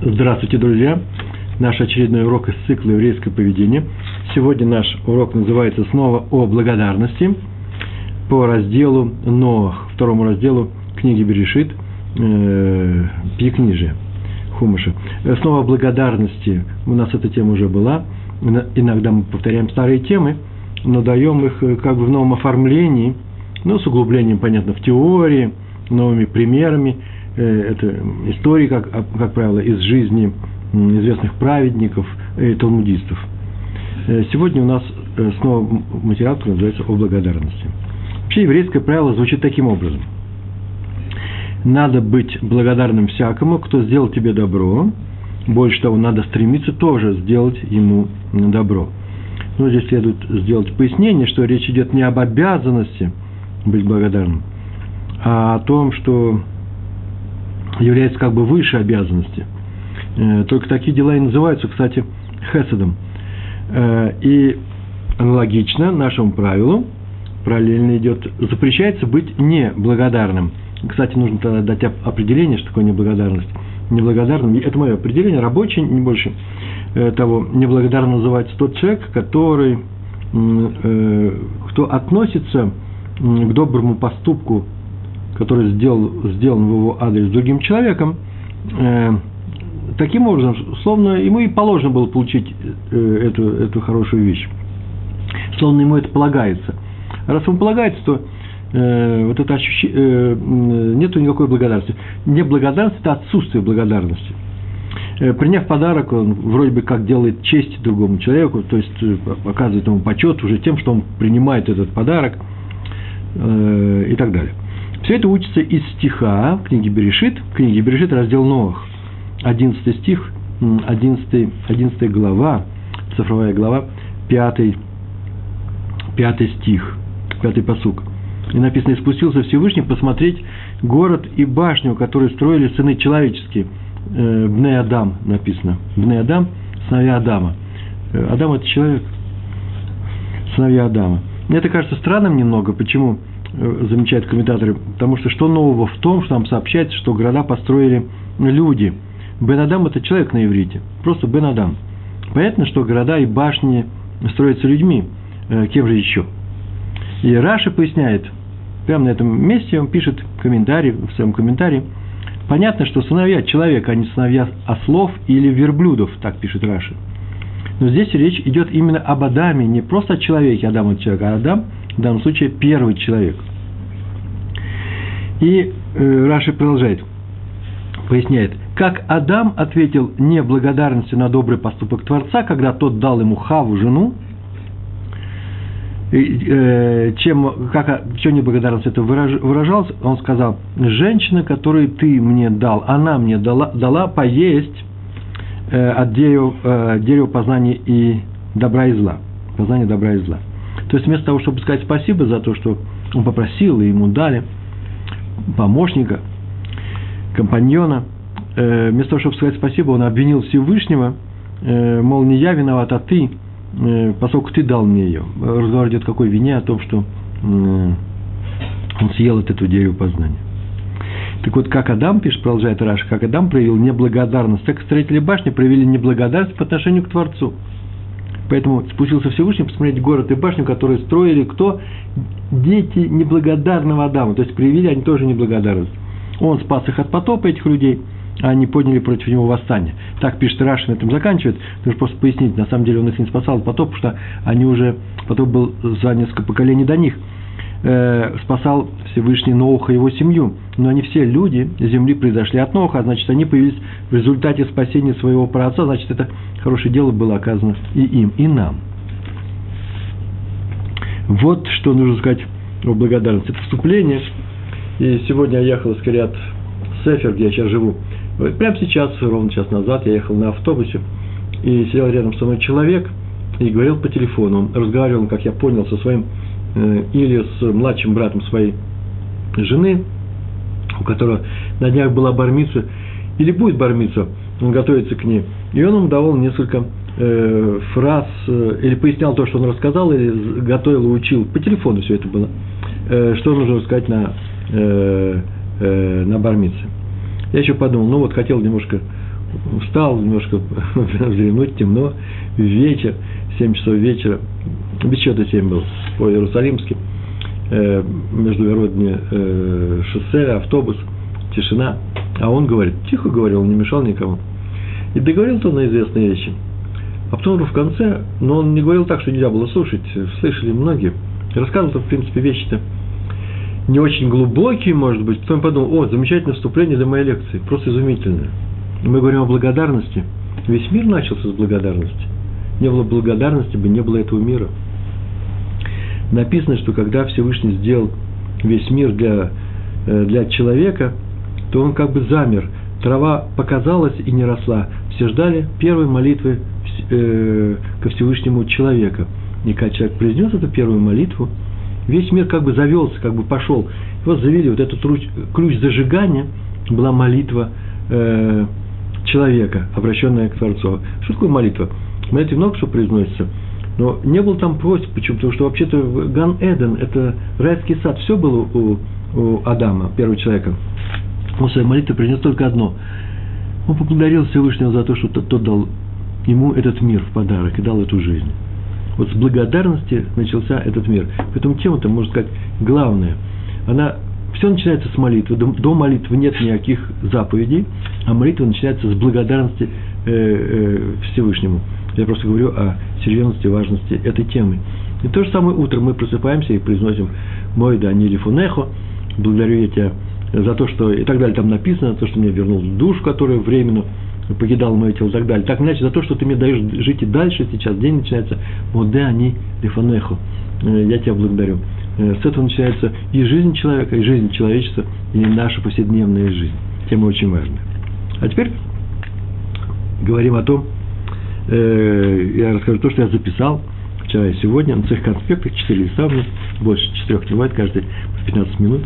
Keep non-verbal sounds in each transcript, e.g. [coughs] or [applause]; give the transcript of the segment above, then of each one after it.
Здравствуйте, друзья! Наш очередной урок из цикла «Еврейское поведение». Сегодня наш урок называется снова о благодарности по разделу Ноах, второму разделу книги Берешит, э, Пикнижия, Хумыша. Э, снова о благодарности. У нас эта тема уже была. Иногда мы повторяем старые темы, но даем их э, как бы в новом оформлении, ну, с углублением, понятно, в теории, новыми примерами – это истории, как, как правило, из жизни известных праведников и талмудистов. Э, сегодня у нас э, снова материал, который называется «О благодарности». Вообще еврейское правило звучит таким образом. Надо быть благодарным всякому, кто сделал тебе добро. Больше того, надо стремиться тоже сделать ему добро. Но здесь следует сделать пояснение, что речь идет не об обязанности быть благодарным, а о том, что является как бы выше обязанности. Э, только такие дела и называются, кстати, хеседом. Э, и аналогично нашему правилу, параллельно идет, запрещается быть неблагодарным. Кстати, нужно тогда дать определение, что такое неблагодарность. Неблагодарным, это мое определение, рабочее, не больше э, того, неблагодарным называется тот человек, который, кто относится к доброму поступку который сделал, сделан в его адрес другим человеком, э, таким образом, словно ему и положено было получить э, эту, эту хорошую вещь. Словно ему это полагается. Раз ему полагается, то э, вот это ощущение, э, нету никакой благодарности. Неблагодарность – это отсутствие благодарности. Э, приняв подарок, он вроде бы как делает честь другому человеку, то есть э, оказывает ему почет уже тем, что он принимает этот подарок э, и так далее – все это учится из стиха в книге Берешит, в книге Берешит, раздел Новых, 11 стих, 11, 11 глава, цифровая глава, 5, 5 стих, 5 посук. И написано, и спустился Всевышний посмотреть город и башню, которые строили сыны человеческие. Э, Бне Адам написано. Бне Адам, сыновья Адама. Э, Адам – это человек, сыновья Адама. Мне это кажется странным немного. Почему? Э, замечают комментаторы, потому что что нового в том, что нам сообщается, что города построили люди. Бен Адам – это человек на иврите, просто Бен Адам. Понятно, что города и башни строятся людьми, э, кем же еще? И Раши поясняет, прямо на этом месте он пишет комментарий, в своем комментарии, понятно, что сыновья человека, а не сыновья ослов или верблюдов, так пишет Раши. Но здесь речь идет именно об Адаме, не просто о человеке, Адам – это человек, а Адам – в данном случае первый человек. И э, Раши продолжает, поясняет, как Адам ответил неблагодарностью на добрый поступок Творца, когда тот дал ему Хаву, жену, и, э, чем, как, чем неблагодарность это выраж, выражалась, он сказал, женщина, которую ты мне дал, она мне дала, дала поесть э, от дерева, э, дерева познания и добра и зла. Познания добра и зла. То есть вместо того, чтобы сказать спасибо за то, что он попросил, и ему дали помощника, компаньона, э, вместо того, чтобы сказать спасибо, он обвинил Всевышнего, э, мол, не я виноват, а ты, э, поскольку ты дал мне ее. Разговор идет какой вине, о том, что он съел от этого дерева познания. Так вот, как Адам, пишет, продолжает Раша, как Адам проявил неблагодарность, так строители башни проявили неблагодарность по отношению к Творцу – Поэтому спустился Всевышний посмотреть город и башню, которые строили кто? Дети неблагодарного Адама. То есть проявили они тоже неблагодарность. Он спас их от потопа, этих людей, а они подняли против него восстание. Так пишет Раши, на этом заканчивает. Нужно просто пояснить, на самом деле он их не спасал от потопа, потому что они уже, потоп был за несколько поколений до них – э, спасал Всевышний Ноуха и его семью. Но они все люди земли произошли от Ноуха, значит, они появились в результате спасения своего праотца, значит, это хорошее дело было оказано и им, и нам. Вот что нужно сказать о благодарности. Это вступление. И сегодня я ехал из Кириат Сефер, где я сейчас живу. Прямо сейчас, ровно час назад, я ехал на автобусе, и сидел рядом со мной человек и говорил по телефону. Он разговаривал, как я понял, со своим или с младшим братом своей жены, у которого на днях была бармица, или будет бармица, он готовится к ней. И он ему давал несколько э, фраз, э, или пояснял то, что он рассказал, или готовил учил. По телефону все это было. Э, что нужно рассказать на, э, э, на бармице. Я еще подумал, ну вот хотел немножко встал немножко [laughs] взглянуть, темно, вечер, 7 часов вечера, без счета 7 был, по-иерусалимски, э, междугороднее э, шоссе, автобус, тишина. А он говорит, тихо говорил, не мешал никому. И договорил-то на известные вещи. А потом в конце, но он не говорил так, что нельзя было слушать, слышали многие. Рассказывал-то, в принципе, вещи-то не очень глубокие, может быть. Потом подумал, о, замечательное вступление для моей лекции, просто изумительное. Мы говорим о благодарности. Весь мир начался с благодарности. Не было благодарности бы, не было этого мира. Написано, что когда Всевышний сделал весь мир для, э, для человека, то он как бы замер. Трава показалась и не росла. Все ждали первой молитвы э, ко Всевышнему человека. И когда человек произнес эту первую молитву, весь мир как бы завелся, как бы пошел. И вот завели вот этот ключ, зажигания, была молитва э, человека, обращенная к Творцу. Что такое молитва? Молитве много что произносится, но не было там просьб. Почему? Потому что вообще-то Ган Эден – это райский сад. Все было у, у Адама, первого человека. Он своей молитве принес только одно. Он поблагодарил Всевышнего за то, что тот дал ему этот мир в подарок и дал эту жизнь. Вот с благодарности начался этот мир. Поэтому тема-то, можно сказать, главная. Она все начинается с молитвы. До, до молитвы нет никаких заповедей, а молитва начинается с благодарности э, э, Всевышнему. Я просто говорю о серьезности, важности этой темы. И то же самое утром мы просыпаемся и произносим «Мой да не фунехо», благодарю я тебя за то, что и так далее там написано, то, что мне вернул душу, которая временно покидал мое тело и так далее. Так иначе за то, что ты мне даешь жить и дальше, сейчас день начинается, «Моде они лифанеху», э, я тебя благодарю. Э, с этого начинается и жизнь человека, и жизнь человечества, и наша повседневная жизнь. Тема очень важная. А теперь говорим о том, э, я расскажу то, что я записал вчера и сегодня на своих конспектах, 4 листа у меня, больше четырех не бывает, каждый по 15 минут.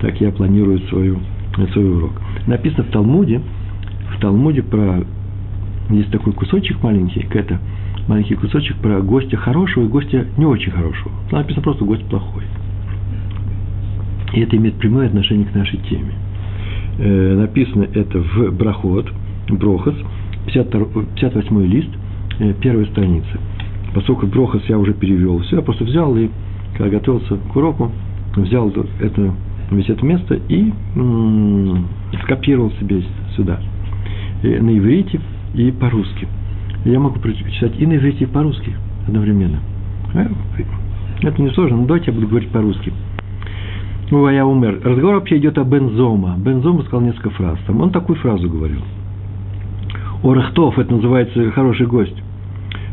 Так я планирую свою, свой урок. Написано в Талмуде, в Талмуде про... Есть такой кусочек маленький, это маленький кусочек про гостя хорошего и гостя не очень хорошего. Там написано просто гость плохой. И это имеет прямое отношение к нашей теме. Э, написано это в Брахот, Брохас, 52, 58 лист, э, первая страница. Поскольку Брохас я уже перевел все, я просто взял и, когда готовился к уроку, взял это, весь это место и м- скопировал себе сюда. И на иврите и по-русски. Я могу прочитать и на иврите, и по-русски одновременно. А, это не сложно, но давайте я буду говорить по-русски. Ну, а я умер. Разговор вообще идет о Бензома. Бензома сказал несколько фраз. Там он такую фразу говорил. Орахтов, это называется хороший гость.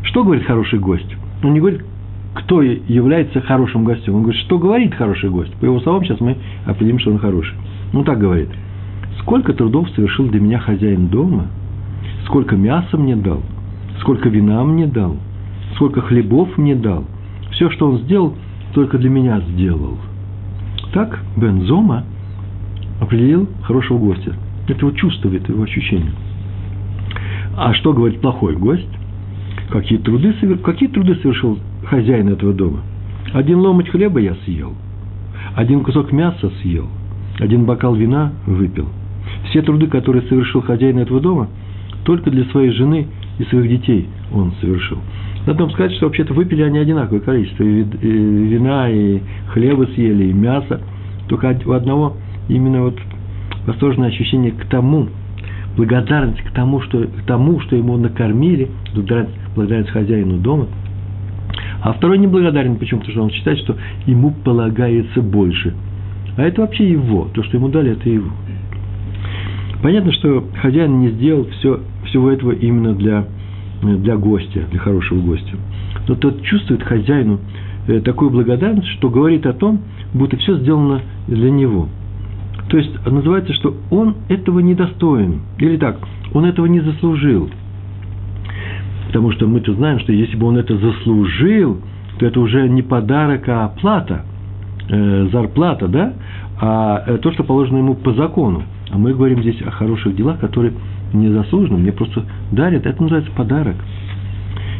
Что говорит хороший гость? Он не говорит, кто является хорошим гостем. Он говорит, что говорит хороший гость. По его словам, сейчас мы определим, что он хороший. Он так говорит. Сколько трудов совершил для меня хозяин дома, сколько мяса мне дал – сколько вина мне дал, сколько хлебов мне дал. Все, что он сделал, только для меня сделал. Так Бензома определил хорошего гостя. Это его чувство, это его ощущение. А что говорит плохой гость? Какие труды, какие труды совершил хозяин этого дома? Один ломоть хлеба я съел, один кусок мяса съел, один бокал вина выпил. Все труды, которые совершил хозяин этого дома, только для своей жены и своих детей он совершил. Надо вам сказать, что вообще-то выпили они одинаковое количество. И вина, и хлеба съели, и мясо. Только у одного именно вот восторженное ощущение к тому, благодарность к тому, что, к тому, что ему накормили, благодарность, хозяину дома. А второй не благодарен, почему? Потому что он считает, что ему полагается больше. А это вообще его. То, что ему дали, это его. Понятно, что хозяин не сделал все, всего этого именно для, для гостя, для хорошего гостя. Но тот чувствует хозяину э, такую благодарность, что говорит о том, будто все сделано для него. То есть называется, что он этого не достоин. Или так, он этого не заслужил. Потому что мы-то знаем, что если бы он это заслужил, то это уже не подарок, а оплата, э, зарплата, да? А э, то, что положено ему по закону. А мы говорим здесь о хороших делах, которые незаслуженно мне просто дарят. Это называется подарок.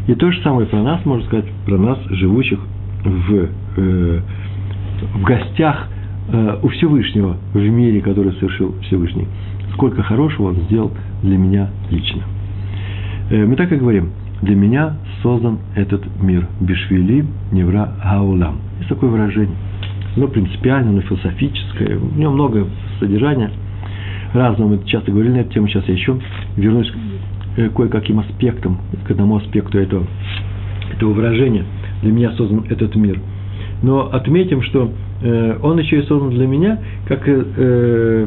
И то же самое про нас, можно сказать, про нас, живущих в, э, в гостях э, у Всевышнего в мире, который совершил Всевышний. сколько хорошего Он сделал для меня лично. Э, мы так и говорим, для меня создан этот мир. Бишвили невра гаулам. Есть такое выражение. Оно принципиальное, оно философическое, в нем много содержания разного. Мы часто говорили на эту тему, сейчас я еще вернусь к кое-каким аспектам, к одному аспекту этого, этого выражения. Для меня создан этот мир. Но отметим, что э, он еще и создан для меня, как э,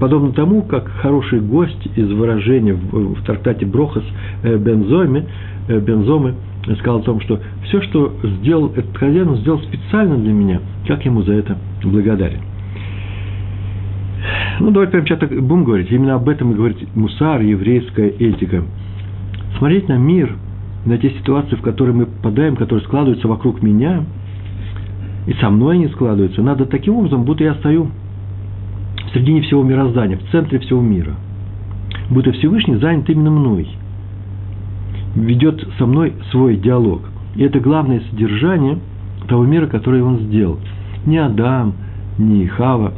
подобно тому, как хороший гость из выражения в, в трактате Брохас э, Бензоме, э, Бензомы сказал о том, что все, что сделал этот хозяин, он сделал специально для меня, как ему за это благодарен. Ну, давайте прямо сейчас будем говорить. Именно об этом и говорит мусар, еврейская этика. Смотреть на мир, на те ситуации, в которые мы попадаем, которые складываются вокруг меня, и со мной они складываются, надо таким образом, будто я стою в середине всего мироздания, в центре всего мира. Будто Всевышний занят именно мной. Ведет со мной свой диалог. И это главное содержание того мира, который он сделал. Не Адам, не Хава,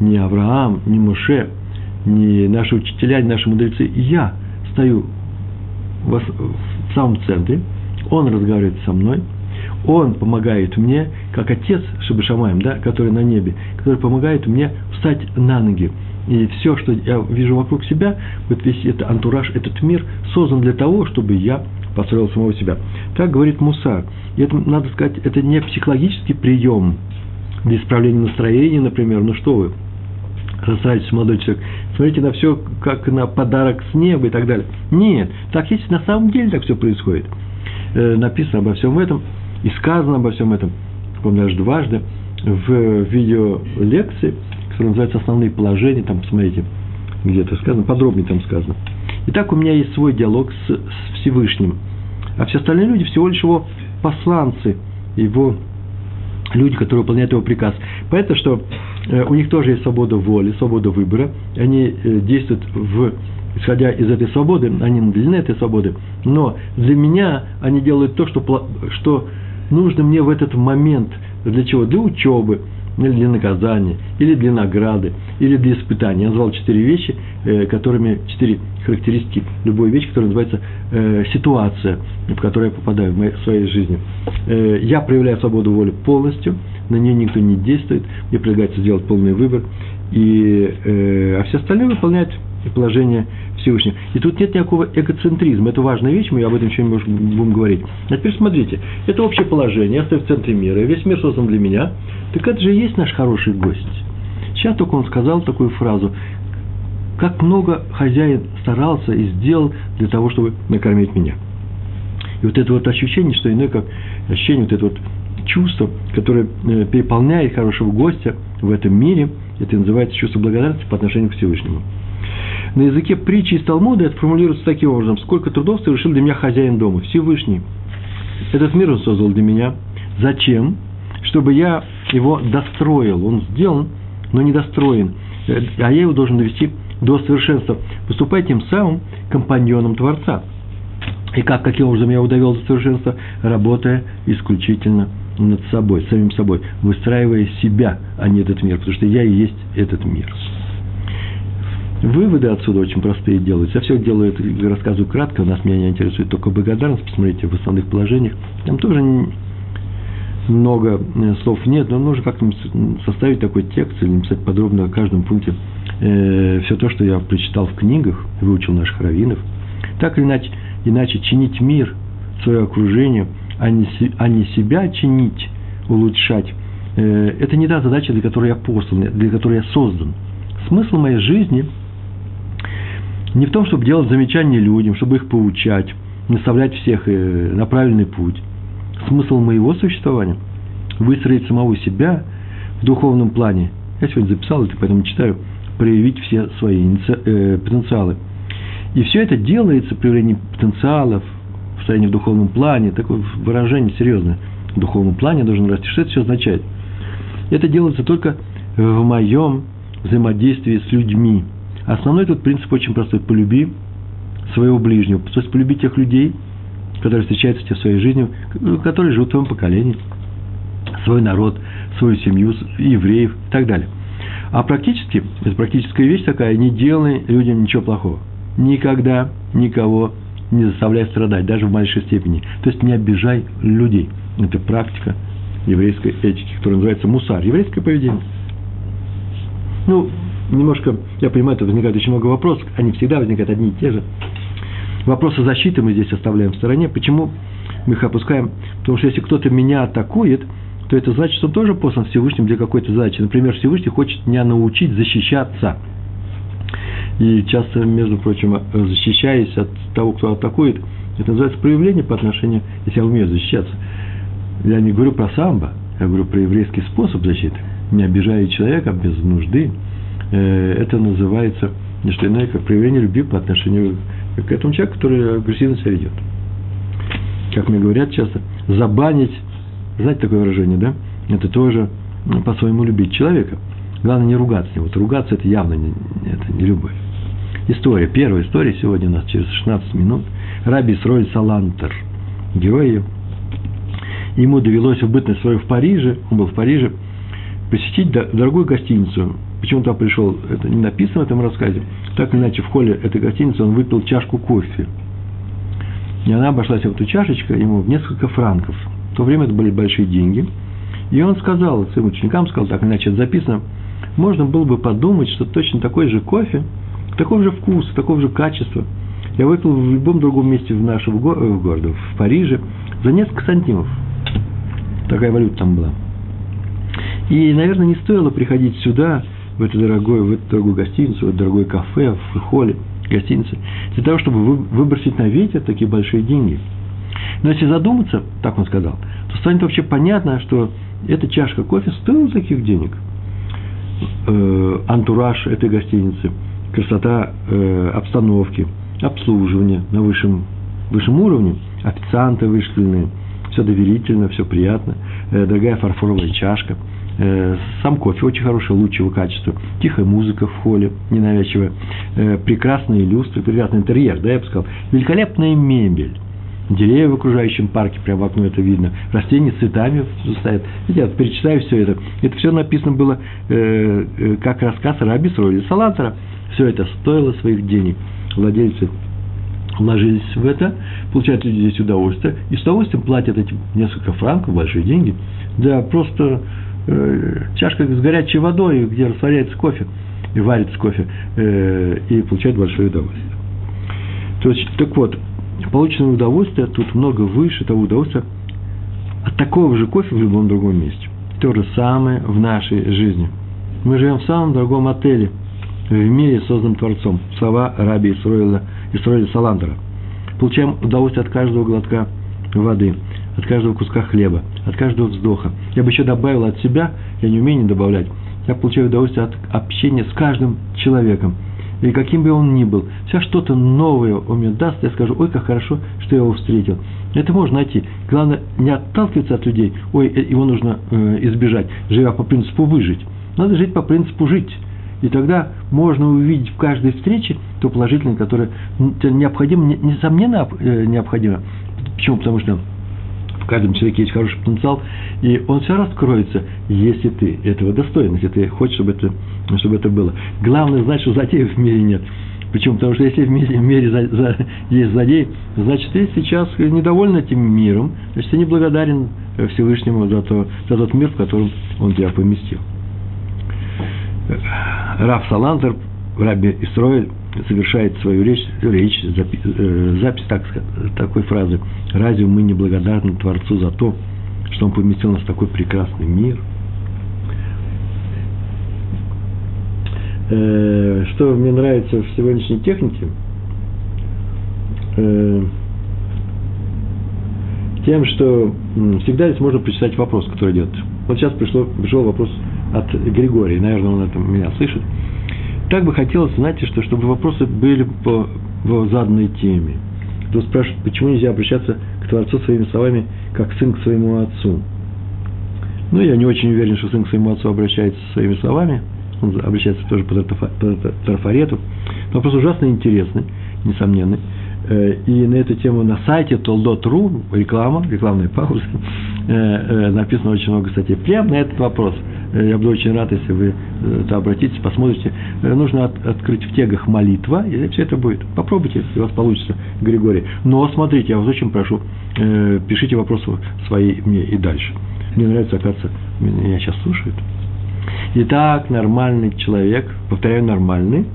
не Авраам, не Моше, не наши учителя, не наши мудрецы. Я стою в самом центре, он разговаривает со мной, он помогает мне, как отец Шабашамаем, да, который на небе, который помогает мне встать на ноги. И все, что я вижу вокруг себя, вот весь этот антураж, этот мир создан для того, чтобы я построил самого себя. Так говорит Муса. И это, надо сказать, это не психологический прием для исправления настроения, например. Ну что вы, красавец, молодой человек, смотрите на все, как на подарок с неба и так далее. Нет, так есть на самом деле так все происходит. Э, написано обо всем этом – и сказано обо всем этом, помню, даже дважды, в видео лекции, которая называется «Основные положения», там, посмотрите, где-то сказано, подробнее там сказано. Итак, у меня есть свой диалог с, с Всевышним, а все остальные люди всего лишь его посланцы, его люди, которые выполняют его приказ. Поэтому, что э, у них тоже есть свобода воли, свобода выбора, они э, действуют в исходя из этой свободы, они наделены этой свободой, но для меня они делают то, что, что нужно мне в этот момент. Для чего? Для учебы, или для наказания, или для награды, или для испытания. Я назвал четыре вещи, э, которыми, четыре характеристики любой вещи, которая называется э, ситуация, в которую я попадаю в, моей, в своей жизни. Э, я проявляю свободу воли полностью, на нее никто не действует, мне предлагается сделать полный выбор, и, а все остальные выполняют положение Всевышнего. И тут нет никакого эгоцентризма. Это важная вещь, мы об этом еще будем говорить. А теперь смотрите, это общее положение, я стою в центре мира, весь мир создан для меня. Так это же и есть наш хороший гость. Сейчас только он сказал такую фразу, как много хозяин старался и сделал для того, чтобы накормить меня. И вот это вот ощущение, что иное как ощущение, вот это вот чувство, которое э, переполняет хорошего гостя в этом мире, это называется чувство благодарности по отношению к Всевышнему. На языке притчи из Талмуда это формулируется таким образом. Сколько трудов совершил для меня хозяин дома, Всевышний. Этот мир он создал для меня. Зачем? Чтобы я его достроил. Он сделан, но не достроен. А я его должен довести до совершенства. Поступая тем самым компаньоном Творца. И как, каким образом я его довел до совершенства? Работая исключительно над собой, самим собой, выстраивая себя, а не этот мир, потому что я и есть этот мир. Выводы отсюда очень простые делаются. Я все делаю, это рассказываю кратко, нас меня не интересует только благодарность, посмотрите в основных положениях. Там тоже много э, слов нет, но нужно как-то составить такой текст или написать подробно о каждом пункте э, все то, что я прочитал в книгах, выучил наших раввинов. Так или иначе, иначе чинить мир, свое окружение, а не, а не себя чинить, улучшать, э, это не та задача, для которой я послан, для которой я создан. Смысл моей жизни – не в том, чтобы делать замечания людям, чтобы их поучать, наставлять всех э, на правильный путь. Смысл моего существования – выстроить самого себя в духовном плане. Я сегодня записал это, поэтому читаю. Проявить все свои э, потенциалы. И все это делается, проявление потенциалов, состояние в духовном плане, такое выражение серьезное. В духовном плане должен расти. Что это все означает? Это делается только в моем взаимодействии с людьми – Основной тут принцип очень простой. Полюби своего ближнего. То есть полюби тех людей, которые встречаются тебе в своей жизни, которые живут в твоем поколении, свой народ, свою семью, евреев и так далее. А практически, это практическая вещь такая, не делай людям ничего плохого. Никогда никого не заставляй страдать, даже в большей степени. То есть не обижай людей. Это практика еврейской этики, которая называется мусар, еврейское поведение. Ну, немножко, я понимаю, это возникает очень много вопросов, они всегда возникают одни и те же. Вопросы защиты мы здесь оставляем в стороне. Почему мы их опускаем? Потому что если кто-то меня атакует, то это значит, что он тоже послан Всевышним для какой-то задачи. Например, Всевышний хочет меня научить защищаться. И часто, между прочим, защищаясь от того, кто атакует, это называется проявление по отношению, если я умею защищаться. Я не говорю про самбо, я говорю про еврейский способ защиты. Не обижая человека без нужды, э, это называется не что иное, как проявление любви по отношению к этому человеку, который агрессивно себя ведет. Как мне говорят часто, забанить, знаете такое выражение, да? Это тоже по-своему любить человека. Главное не ругаться. Вот ругаться это явно не, это не любовь. История. Первая история сегодня у нас через 16 минут. Раби Сроль Салантер. Герой Ему довелось в бытность свою в Париже, он был в Париже, посетить дорогую гостиницу. Почему туда пришел, это не написано в этом рассказе. Так или иначе, в холле этой гостиницы он выпил чашку кофе. И она обошлась в эту чашечку ему в несколько франков. В то время это были большие деньги. И он сказал своим ученикам, сказал, так иначе это записано, можно было бы подумать, что точно такой же кофе, такого же вкуса, такого же качества я выпил в любом другом месте в нашем городе, в Париже, за несколько сантимов. Такая валюта там была. И, наверное, не стоило приходить сюда, в эту дорогую, в эту дорогую гостиницу, в это дорогое кафе, в холле гостиницы, для того, чтобы выбросить на ветер такие большие деньги. Но если задуматься, так он сказал, то станет вообще понятно, что эта чашка кофе стоила таких денег. Э, антураж этой гостиницы, красота э, обстановки, обслуживание на высшем, высшем уровне, официанты вышкаленные – все доверительно, все приятно, э, дорогая фарфоровая чашка, э, сам кофе очень хороший, лучшего качества, тихая музыка в холле, ненавязчивая, э, прекрасные люстры, прекрасный интерьер, да, я бы сказал, великолепная мебель, деревья в окружающем парке, прямо в окно это видно, растения с цветами стоят. Я перечитаю все это. Это все написано было э, э, как рассказ Раби Сроли Салатора. Все это стоило своих денег. Владельцы вложились в это, получают люди здесь удовольствие, и с удовольствием платят эти несколько франков, большие деньги, да просто э, чашка с горячей водой, где растворяется кофе, и варится кофе, э, и получают большое удовольствие. То есть, так вот, полученное удовольствие тут много выше того удовольствия от такого же кофе в любом другом месте. То же самое в нашей жизни. Мы живем в самом дорогом отеле в мире, созданном Творцом. Слова раби Исроиля и строили Саландера. Получаем удовольствие от каждого глотка воды, от каждого куска хлеба, от каждого вздоха. Я бы еще добавил от себя, я не умею не добавлять, я получаю удовольствие от общения с каждым человеком. И каким бы он ни был, вся что-то новое он мне даст, я скажу, ой, как хорошо, что я его встретил. Это можно найти. Главное, не отталкиваться от людей, ой, его нужно э, избежать, живя по принципу выжить. Надо жить по принципу жить. И тогда можно увидеть в каждой встрече то положительное, которое необходимо, несомненно э, необходимо. Почему? Потому что в каждом человеке есть хороший потенциал, и он все раскроется, если ты этого достоин, если ты хочешь, чтобы это, чтобы это было. Главное знать, что затеев в мире нет. Почему? Потому что если в мире, в мире за, за, есть злодей, значит, ты сейчас недоволен этим миром, значит, ты не благодарен Всевышнему за, то, за тот мир, в котором он тебя поместил. Раф Салантер, Раби Исроэль, совершает свою речь, речь запись, э, запись так, такой фразы. Разве мы не благодарны Творцу за то, что Он поместил нас в такой прекрасный мир? Э, что мне нравится в сегодняшней технике? Э, тем, что всегда здесь можно прочитать вопрос, который идет. Вот сейчас пришло, пришел вопрос от Григория, наверное, он это меня слышит. Так бы хотелось, знаете, что, чтобы вопросы были по, по заданной теме. Кто спрашивает, почему нельзя обращаться к Творцу своими словами, как сын к своему отцу. Ну, я не очень уверен, что сын к своему отцу обращается своими словами. Он обращается тоже по трафарету. Но вопрос ужасно интересный, несомненный. Э, и на эту тему на сайте Толдот.ру, реклама, рекламная пауза, написано очень много статей. Прямо на этот вопрос. Я буду очень рад, если вы то обратитесь, посмотрите. Нужно от, открыть в тегах молитва, и все это будет. Попробуйте, если у вас получится, Григорий. Но смотрите, я вас очень прошу, пишите вопросы свои мне и дальше. Мне нравится, оказывается, меня сейчас слушают. Итак, нормальный человек, повторяю, нормальный,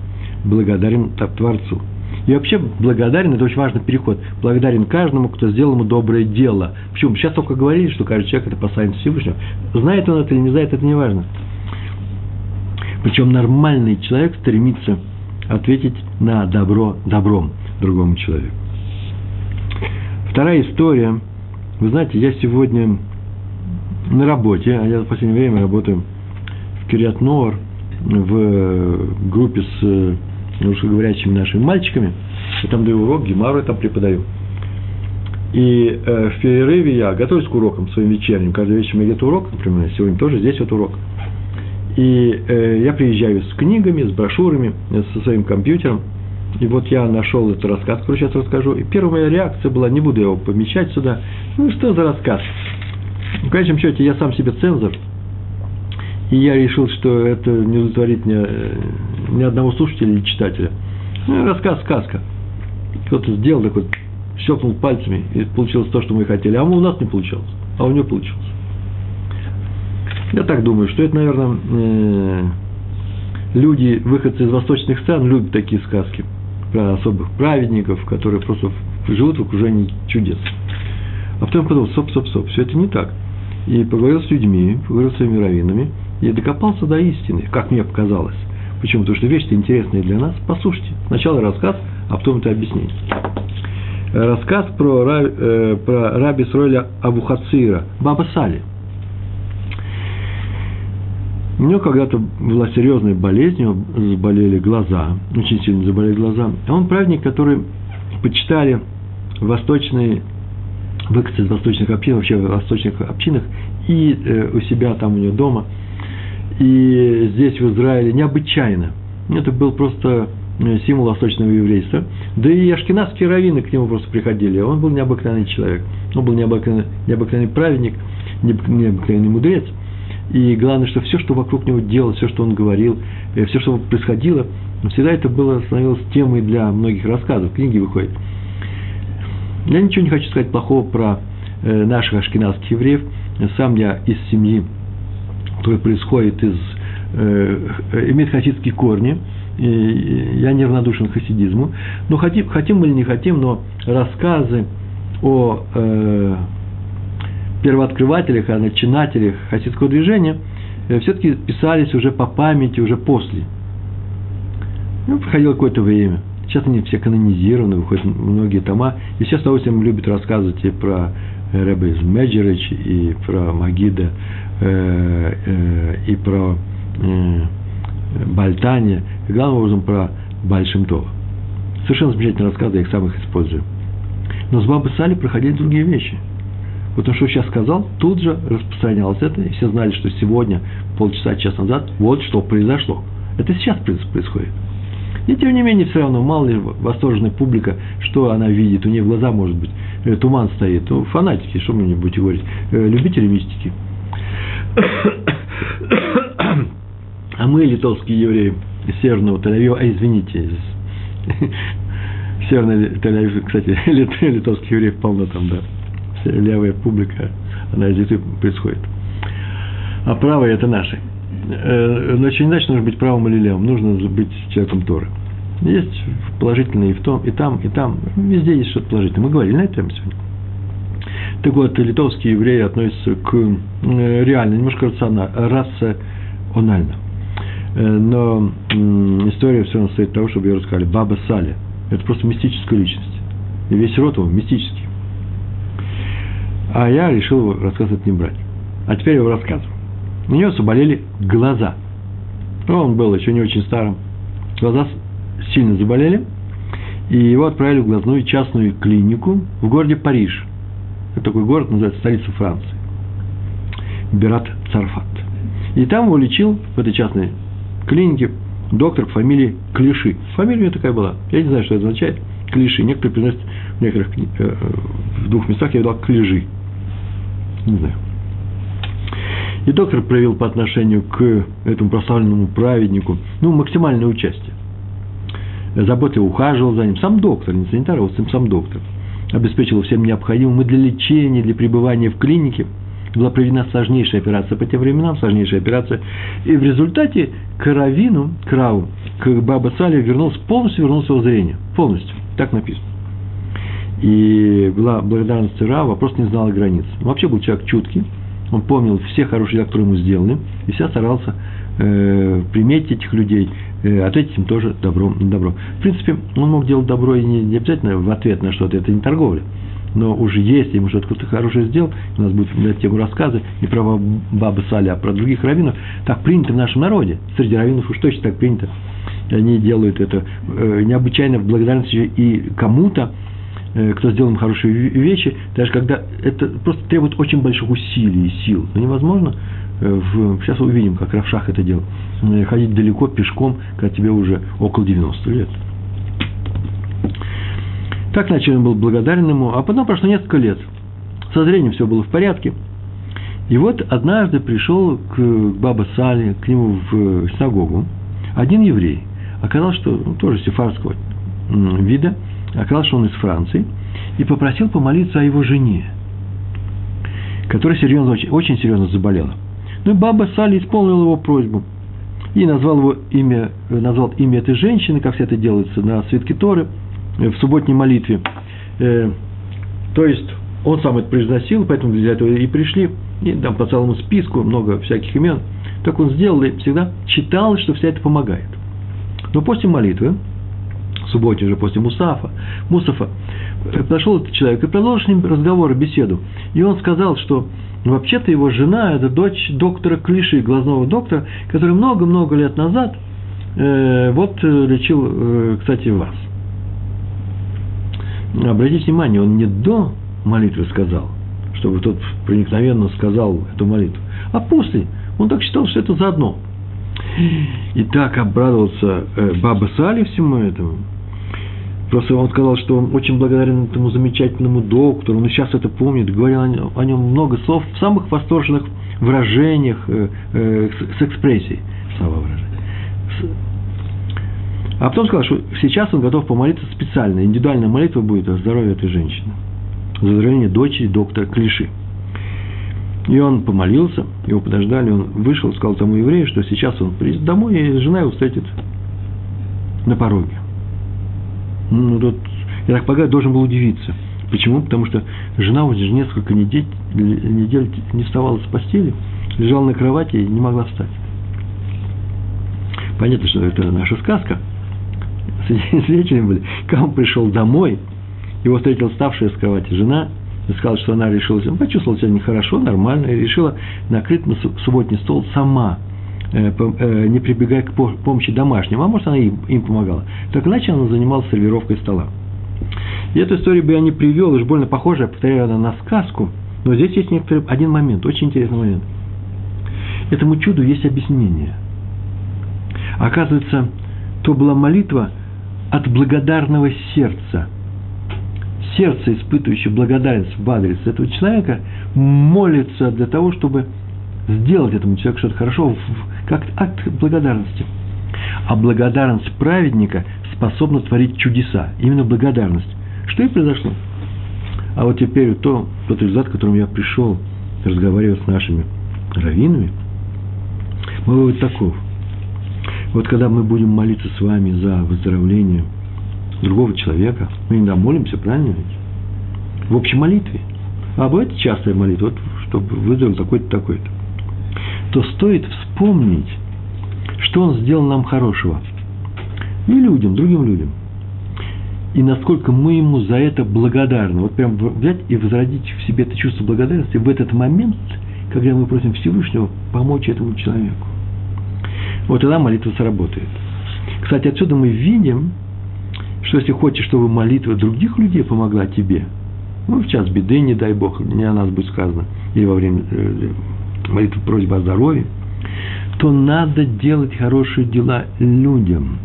благодарен Творцу. И вообще благодарен, это очень важный переход, благодарен каждому, кто сделал ему доброе дело. Почему? Сейчас только говорили, что каждый человек это посланец Всевышнего. Знает он это или не знает, это не важно. Причем нормальный человек стремится ответить на добро добром другому человеку. Вторая история. Вы знаете, я сегодня на работе, а я в последнее время работаю в Кириат Нор, в группе с русскоговорящими нашими мальчиками. Я там даю урок, гемару я там преподаю. И э, в перерыве я готовлюсь к урокам своим вечерним. Каждый вечер у меня где-то урок, например, сегодня тоже здесь вот урок. И э, я приезжаю с книгами, с брошюрами, со своим компьютером. И вот я нашел этот рассказ, который сейчас расскажу. И первая моя реакция была, не буду его помещать сюда. Ну что за рассказ? В конечном счете я сам себе цензор. И я решил, что это не удовлетворит ни, ни одного слушателя или читателя. Ну, рассказ, сказка. Кто-то сделал такой, щелкнул пальцами, и получилось то, что мы хотели. А у нас не получилось, а у него получилось. Я так думаю, что это, наверное, э, люди, выходцы из восточных стран, любят такие сказки про особых праведников, которые просто живут в окружении чудес. А потом подумал, стоп, стоп, стоп, все это не так. И поговорил с людьми, поговорил с своими раввинами, и докопался до истины, как мне показалось. Почему? Потому что вещи интересные для нас. Послушайте. Сначала рассказ, а потом это объяснение. Рассказ про, э, про раби Сроиля Абухацира, Баба Сали. У него когда-то была серьезная болезнь, у него заболели глаза, очень сильно заболели глаза. А он праведник, который почитали восточные выходцы из восточных общин, вообще в восточных общинах, и э, у себя там у него дома, и здесь в Израиле необычайно. Это был просто э, символ восточного еврейства. Да и ашкенадские раввины к нему просто приходили. Он был необыкновенный человек. Он был необыкновенный, необыкновенный праведник, необыкновенный мудрец. И главное, что все, что вокруг него делалось, все, что он говорил, э, все, что происходило, всегда это было становилось темой для многих рассказов. Книги выходят. Я ничего не хочу сказать плохого про э, наших ашкенадских евреев. Сам я из семьи, которая происходит из, э, имеет хасидские корни. И я неравнодушен к хасидизму. Но хотим, хотим или не хотим, но рассказы о э, первооткрывателях, о начинателях хасидского движения э, все-таки писались уже по памяти, уже после. Ну, проходило какое-то время – Сейчас они все канонизированы, выходят многие тома. И сейчас с удовольствием любят рассказывать и про Рэбе из Меджерич, и про Магида, э, э, и про э, Бальтане, и главным образом про Бальшимтова. Совершенно замечательные рассказы, я их самых использую. Но с Бабы Сали проходили другие вещи. Вот то, что сейчас сказал, тут же распространялось это, и все знали, что сегодня, полчаса, час назад, вот что произошло. Это сейчас происходит. И тем не менее, все равно, мало ли восторженная публика, что она видит, у нее глаза, может быть, э, туман стоит. Ну, фанатики, что мне будете говорить, э, любители мистики. [coughs] А мы, литовские евреи из Северного тель а извините, из [laughs] Северный тель кстати, [laughs] литовских евреев полно там, да, левая публика, она из Литвы происходит. А правая – это наши. Э, но очень иначе нужно быть правым или левым, нужно быть человеком Торы. Есть положительные и в том, и там, и там. Везде есть что-то положительное. Мы говорили на эту тему сегодня. Так вот, литовские евреи относятся к э, реально, немножко рационально. Э, но история все равно стоит того, чтобы ее рассказали. Баба Сали. Это просто мистическая личность. И весь род его мистический. А я решил его рассказывать не брать. А теперь его рассказываю. У него заболели глаза. Он был еще не очень старым. Глаза сильно заболели, и его отправили в глазную частную клинику в городе Париж. Это такой город, называется столица Франции. Берат Царфат. И там его лечил в этой частной клинике доктор по фамилии Клиши. Фамилия у него такая была. Я не знаю, что это означает. Клиши. Некоторые приносят в некоторых э, в двух местах я видал Клижи. Не знаю. И доктор проявил по отношению к этому прославленному праведнику ну, максимальное участие. Заботливо ухаживал за ним. Сам доктор, не санитар, а вот сам доктор. Обеспечивал всем необходимым и для лечения, и для пребывания в клинике. Была проведена сложнейшая операция по тем временам, сложнейшая операция. И в результате к Равину, к Баба Сале вернулся, полностью вернулся его зрение. Полностью. Так написано. И была благодарность Рава, просто не знала границ. Вообще был человек чуткий, он помнил все хорошие дела, которые ему сделаны, и всегда старался э, приметить этих людей, э, ответить им тоже добро на добро. В принципе, он мог делать добро и не, не обязательно в ответ на что-то, это не торговля. Но уже если ему что-то кто-то хорошее сделал, у нас будет на тему рассказы и про Бабы Сали, а про других раввинов, так принято в нашем народе. Среди раввинов уж точно так принято. И они делают это э, необычайно в благодарности и кому-то, кто сделал им хорошие вещи, даже когда это просто требует очень больших усилий и сил. Но невозможно, э, в, сейчас увидим, как Равшах это делал, э, ходить далеко пешком, когда тебе уже около 90 лет. Так начали он был благодарен ему, а потом прошло несколько лет. Со зрением все было в порядке. И вот однажды пришел к Баба Сали, к нему в синагогу, один еврей. Оказалось, что ну, тоже сефарского вида – оказалось, что он из Франции, и попросил помолиться о его жене, которая серьезно, очень, очень серьезно заболела. Ну и Баба Сали исполнил его просьбу и назвал, его имя, назвал имя этой женщины, как все это делается на свитке Торы, э, в субботней молитве. Э, то есть он сам это произносил, поэтому для этого и пришли, и там по целому списку много всяких имен. Так он сделал и всегда читал, что вся это помогает. Но после молитвы субботе уже после Мусафа, Мусафа, э, подошел этот человек и продолжил с ним разговор, беседу. И он сказал, что вообще-то его жена – это дочь доктора Клиши, глазного доктора, который много-много лет назад э, вот э, лечил, э, кстати, вас. Обратите внимание, он не до молитвы сказал, чтобы тот проникновенно сказал эту молитву, а после. Он так считал, что это заодно. И так обрадовался э, Баба Сали всему этому – Просто он сказал, что он очень благодарен этому замечательному доктору, он сейчас это помнит, говорил о нем много слов в самых восторженных выражениях, э, э, с, с экспрессией слова выражения. А потом сказал, что сейчас он готов помолиться специально, индивидуальная молитва будет о здоровье этой женщины, за здоровье дочери доктора Клиши. И он помолился, его подождали, он вышел, сказал тому еврею, что сейчас он приедет домой, и жена его встретит на пороге. Ну, тот, я так полагаю, должен был удивиться. Почему? Потому что жена уже несколько недель, недель не вставала с постели, лежала на кровати и не могла встать. Понятно, что это наша сказка. Свидетелями [laughs] были. Он пришел домой, его встретила ставшая с кровати жена, и сказала, что она решила, почувствовала себя нехорошо, нормально, и решила накрыть на субботний стол сама – не прибегая к помощи домашним, а может, она им, им помогала. Так иначе она занималась сервировкой стола. И эту историю бы я не привел, уж больно похожая, повторяю, она на сказку, но здесь есть некоторый, один момент, очень интересный момент. Этому чуду есть объяснение. Оказывается, то была молитва от благодарного сердца. Сердце, испытывающее благодарность в адрес этого человека, молится для того, чтобы сделать этому человеку что-то хорошо, как акт благодарности. А благодарность праведника способна творить чудеса. Именно благодарность. Что и произошло. А вот теперь то, тот результат, к которому я пришел, разговаривая с нашими раввинами, мой вывод таков. Вот когда мы будем молиться с вами за выздоровление другого человека, мы иногда молимся, правильно ведь? В общей молитве. А бывает частая молитва, вот, чтобы выздоровел такой-то, такой-то то стоит вспомнить, что он сделал нам хорошего. Не людям, другим людям. И насколько мы ему за это благодарны. Вот прям взять и возродить в себе это чувство благодарности в этот момент, когда мы просим Всевышнего помочь этому человеку. Вот тогда молитва сработает. Кстати, отсюда мы видим, что если хочешь, чтобы молитва других людей помогла тебе, ну, в час беды, не дай Бог, не о нас будет сказано, или во время э, молитва просьба о здоровье, то надо делать хорошие дела людям,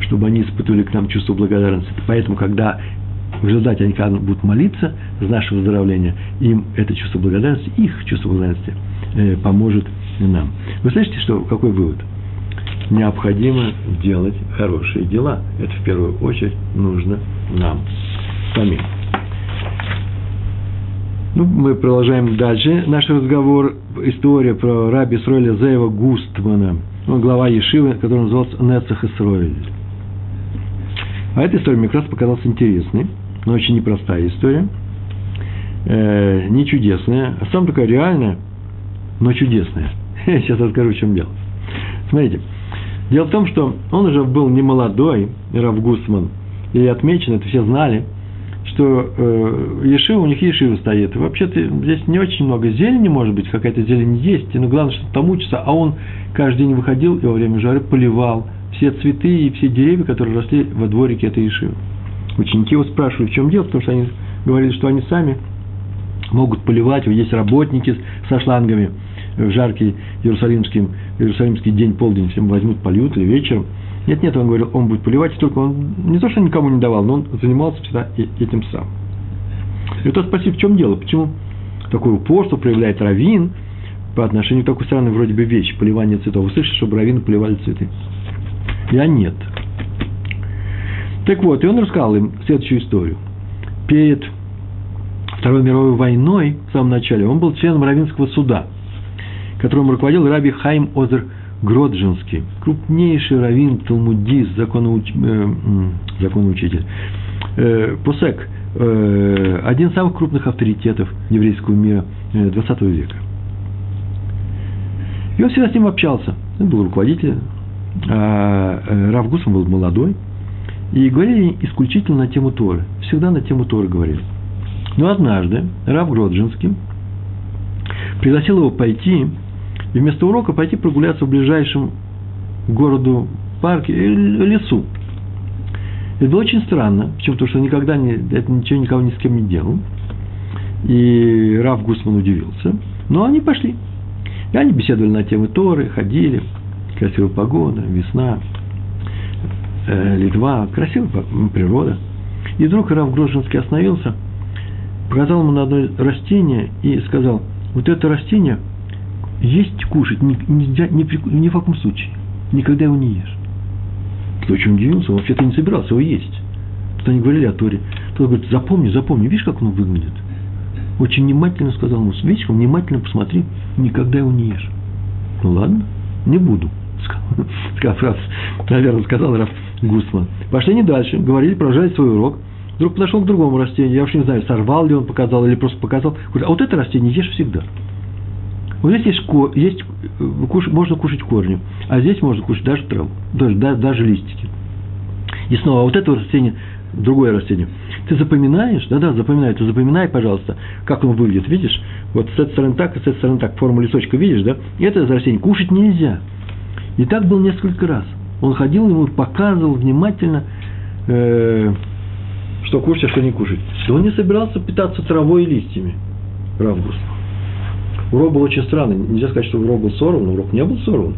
чтобы они испытывали к нам чувство благодарности. Поэтому, когда в результате они когда будут молиться за наше выздоровление, им это чувство благодарности, их чувство благодарности э, поможет нам. Вы слышите, что, какой вывод? Необходимо делать хорошие дела. Это в первую очередь нужно нам самим. Ну, мы продолжаем дальше наш разговор. История про раби Исроиля Зеева Густмана. Он глава Ешивы, который назывался Нецах Исроиль. А эта история мне как раз показалась интересной, но очень непростая история, э, не чудесная, а сам такая реальная, но чудесная. [laughs] Сейчас расскажу, в чем дело. Смотрите, дело в том, что он уже был не молодой, Раф Гусман, и отмечено, это все знали, что э, Ешива, у них Ешива стоит. Вообще-то здесь не очень много зелени, может быть, какая-то зелень есть, но главное, что там учится, а он каждый день выходил и во время жары поливал все цветы и все деревья, которые росли во дворике этой Ешивы. Ученики его спрашивали, в чем дело, потому что они говорили, что они сами могут поливать, есть работники со шлангами в жаркий Иерусалимский, Иерусалимский день, полдень, всем возьмут, польют или вечером. Нет, нет, он говорил, он будет поливать, только он не то, что никому не давал, но он занимался всегда этим сам. И тот спросил, в чем дело, почему такое упорство проявляет раввин по отношению к такой странной вроде бы вещи, поливание цветов. Вы слышите, чтобы раввины поливали цветы? Я нет. Так вот, и он рассказал им следующую историю. Перед Второй мировой войной, в самом начале, он был членом Равинского суда, которым руководил раби Хайм Озер Гроджинский, крупнейший раввин, талмудист, законоуч... э, законоучитель. Э, Посек, э, один из самых крупных авторитетов еврейского мира XX э, века. И он всегда с ним общался. Он был руководителем. А э, Гусман был молодой. И говорили исключительно на тему Торы. Всегда на тему Торы говорили. Но однажды Рав Гроджинский пригласил его пойти и вместо урока пойти прогуляться в ближайшем городу парке, э, лесу. Это было очень странно, почему? Потому что никогда не, это ничего никого ни с кем не делал. И Раф Гусман удивился. Но они пошли. И они беседовали на темы Торы, ходили. Красивая погода, весна, э, Литва, красивая природа. И вдруг Раф Грожинский остановился, показал ему на одно растение и сказал, вот это растение – есть кушать нельзя ни, при, ни в каком случае. Никогда его не ешь. Ты очень удивился, он вообще-то не собирался его есть. Тут они говорили о Торе. Тот говорит, запомни, запомни, видишь, как он выглядит? Очень внимательно сказал ему, видишь, внимательно посмотри, никогда его не ешь. Ну ладно, не буду, сказал, [laughs] сказал наверное, сказал Раф Гусман. Пошли не дальше, говорили, продолжали свой урок. Вдруг подошел к другому растению, я вообще не знаю, сорвал ли он, показал или просто показал. Говорит, а вот это растение ешь всегда. Вот здесь есть, есть э, куш, можно кушать корни, а здесь можно кушать даже траву, даже, даже, даже листики. И снова, вот это растение, другое растение. Ты запоминаешь, да-да, запоминай, ты запоминай, пожалуйста, как оно выглядит, видишь? Вот с этой стороны так, и с этой стороны так, форму листочка видишь, да? И это растение кушать нельзя. И так было несколько раз. Он ходил, ему показывал внимательно, э, что кушать, а что не кушать. Да он не собирался питаться травой и листьями, Равгуст. Урок был очень странный. Нельзя сказать, что урок был сорван, урок не был сорван.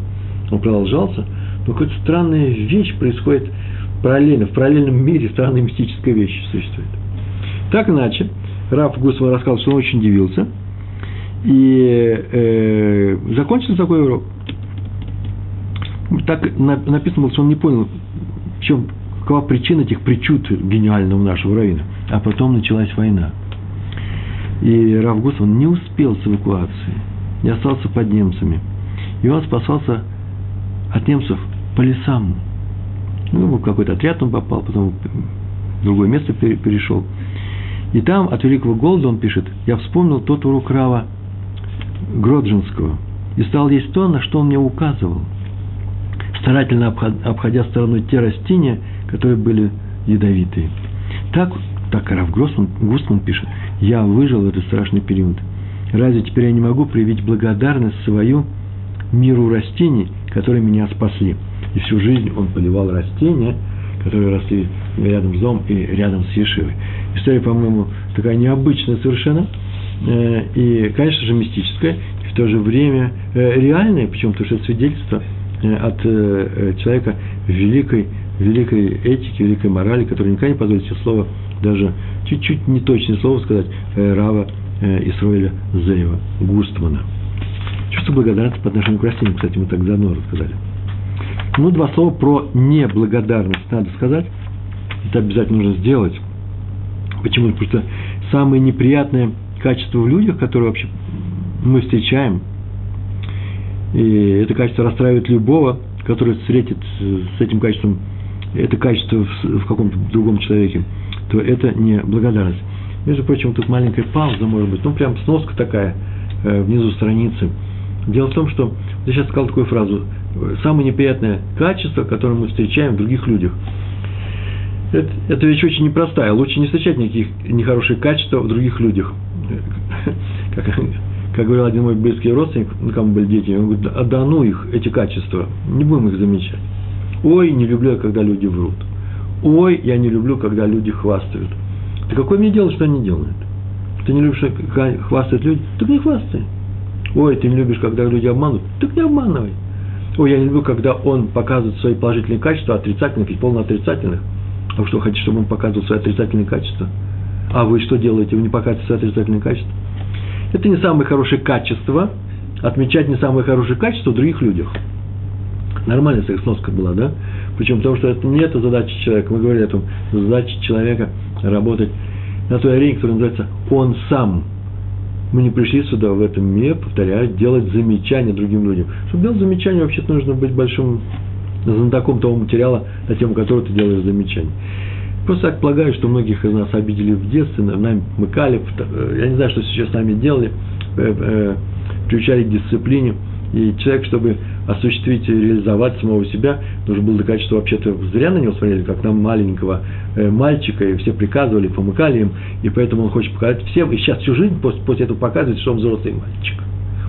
Он продолжался. Но какая-то странная вещь происходит параллельно. В параллельном мире странная мистическая вещь существует. Так иначе, Раф Гусман рассказал, что он очень удивился. И э, закончился такой урок. Так написано было, что он не понял, в чем, какова причина этих причуд гениального нашего равина. А потом началась война. И Рав Гусман не успел с эвакуацией, и остался под немцами. И он спасался от немцев по лесам. Ну, в какой-то отряд он попал, потом в другое место перешел. И там от великого голода он пишет, я вспомнил тот урок Рава Гроджинского и стал есть то, на что он мне указывал, старательно обходя стороной те растения, которые были ядовитые. Так, так Рав Гусман, Гусман пишет, я выжил этот страшный период. Разве теперь я не могу проявить благодарность свою миру растений, которые меня спасли? И всю жизнь он поливал растения, которые росли рядом с домом и рядом с Ешивой. История, по-моему, такая необычная совершенно, э, и, конечно же, мистическая, и в то же время э, реальная, почему? Потому что это свидетельство э, от человека великой великой этики, великой морали, которая никогда не позволит себе слово, даже чуть-чуть неточное слово сказать, э, Рава э, Исроиля Зеева, Густмана. Чувство благодарности по отношению к растениям, кстати, мы так давно рассказали. Ну, два слова про неблагодарность надо сказать. Это обязательно нужно сделать. Почему? Потому что самые неприятные качества в людях, которые вообще мы встречаем, и это качество расстраивает любого, который встретит с этим качеством, это качество в, каком-то другом человеке, то это не благодарность. Между прочим, тут маленькая пауза может быть, ну, прям сноска такая э, внизу страницы. Дело в том, что я сейчас сказал такую фразу, самое неприятное качество, которое мы встречаем в других людях. Это, это вещь очень непростая. Лучше не встречать никаких нехороших качеств в других людях. [laughs] Как, как говорил один мой близкий родственник, ну, кому были дети, он говорит, а да ну их, эти качества, не будем их замечать. Ой, не люблю когда люди врут. Ой, я не люблю, когда люди хвастают. Ты какое мне дело, что они делают? Ты не любишь, когда хвастают люди? Так не хвастай. Ой, ты не любишь, когда люди обманывают? Так не обманывай. Ой, я не люблю, когда он показывает свои положительные качества, отрицательных и полно отрицательных. А вы что, хотите, чтобы он показывал свои отрицательные качества? А вы что делаете? Вы не показываете свои отрицательные качества? Это не самое хорошее качество, отмечать не самое хорошее качество в других людях. Нормальная сноска была, да? Причем потому, что это не это задача человека. Мы говорили о том, задача человека работать на той арене, которая называется «он сам». Мы не пришли сюда, в этом мире, повторяю, делать замечания другим людям. Чтобы делать замечания, вообще-то нужно быть большим знатоком того материала, на тему которого ты делаешь замечания. Просто так полагаю, что многих из нас обидели в детстве, нами мыкали, э, я не знаю, что сейчас с нами делали, э, э, к дисциплине. И человек, чтобы осуществить и реализовать самого себя, нужно было доказать, что вообще-то зря на него смотрели, как на маленького мальчика, и все приказывали, помыкали им, и поэтому он хочет показать всем, и сейчас всю жизнь после, после этого показывает, что он взрослый мальчик.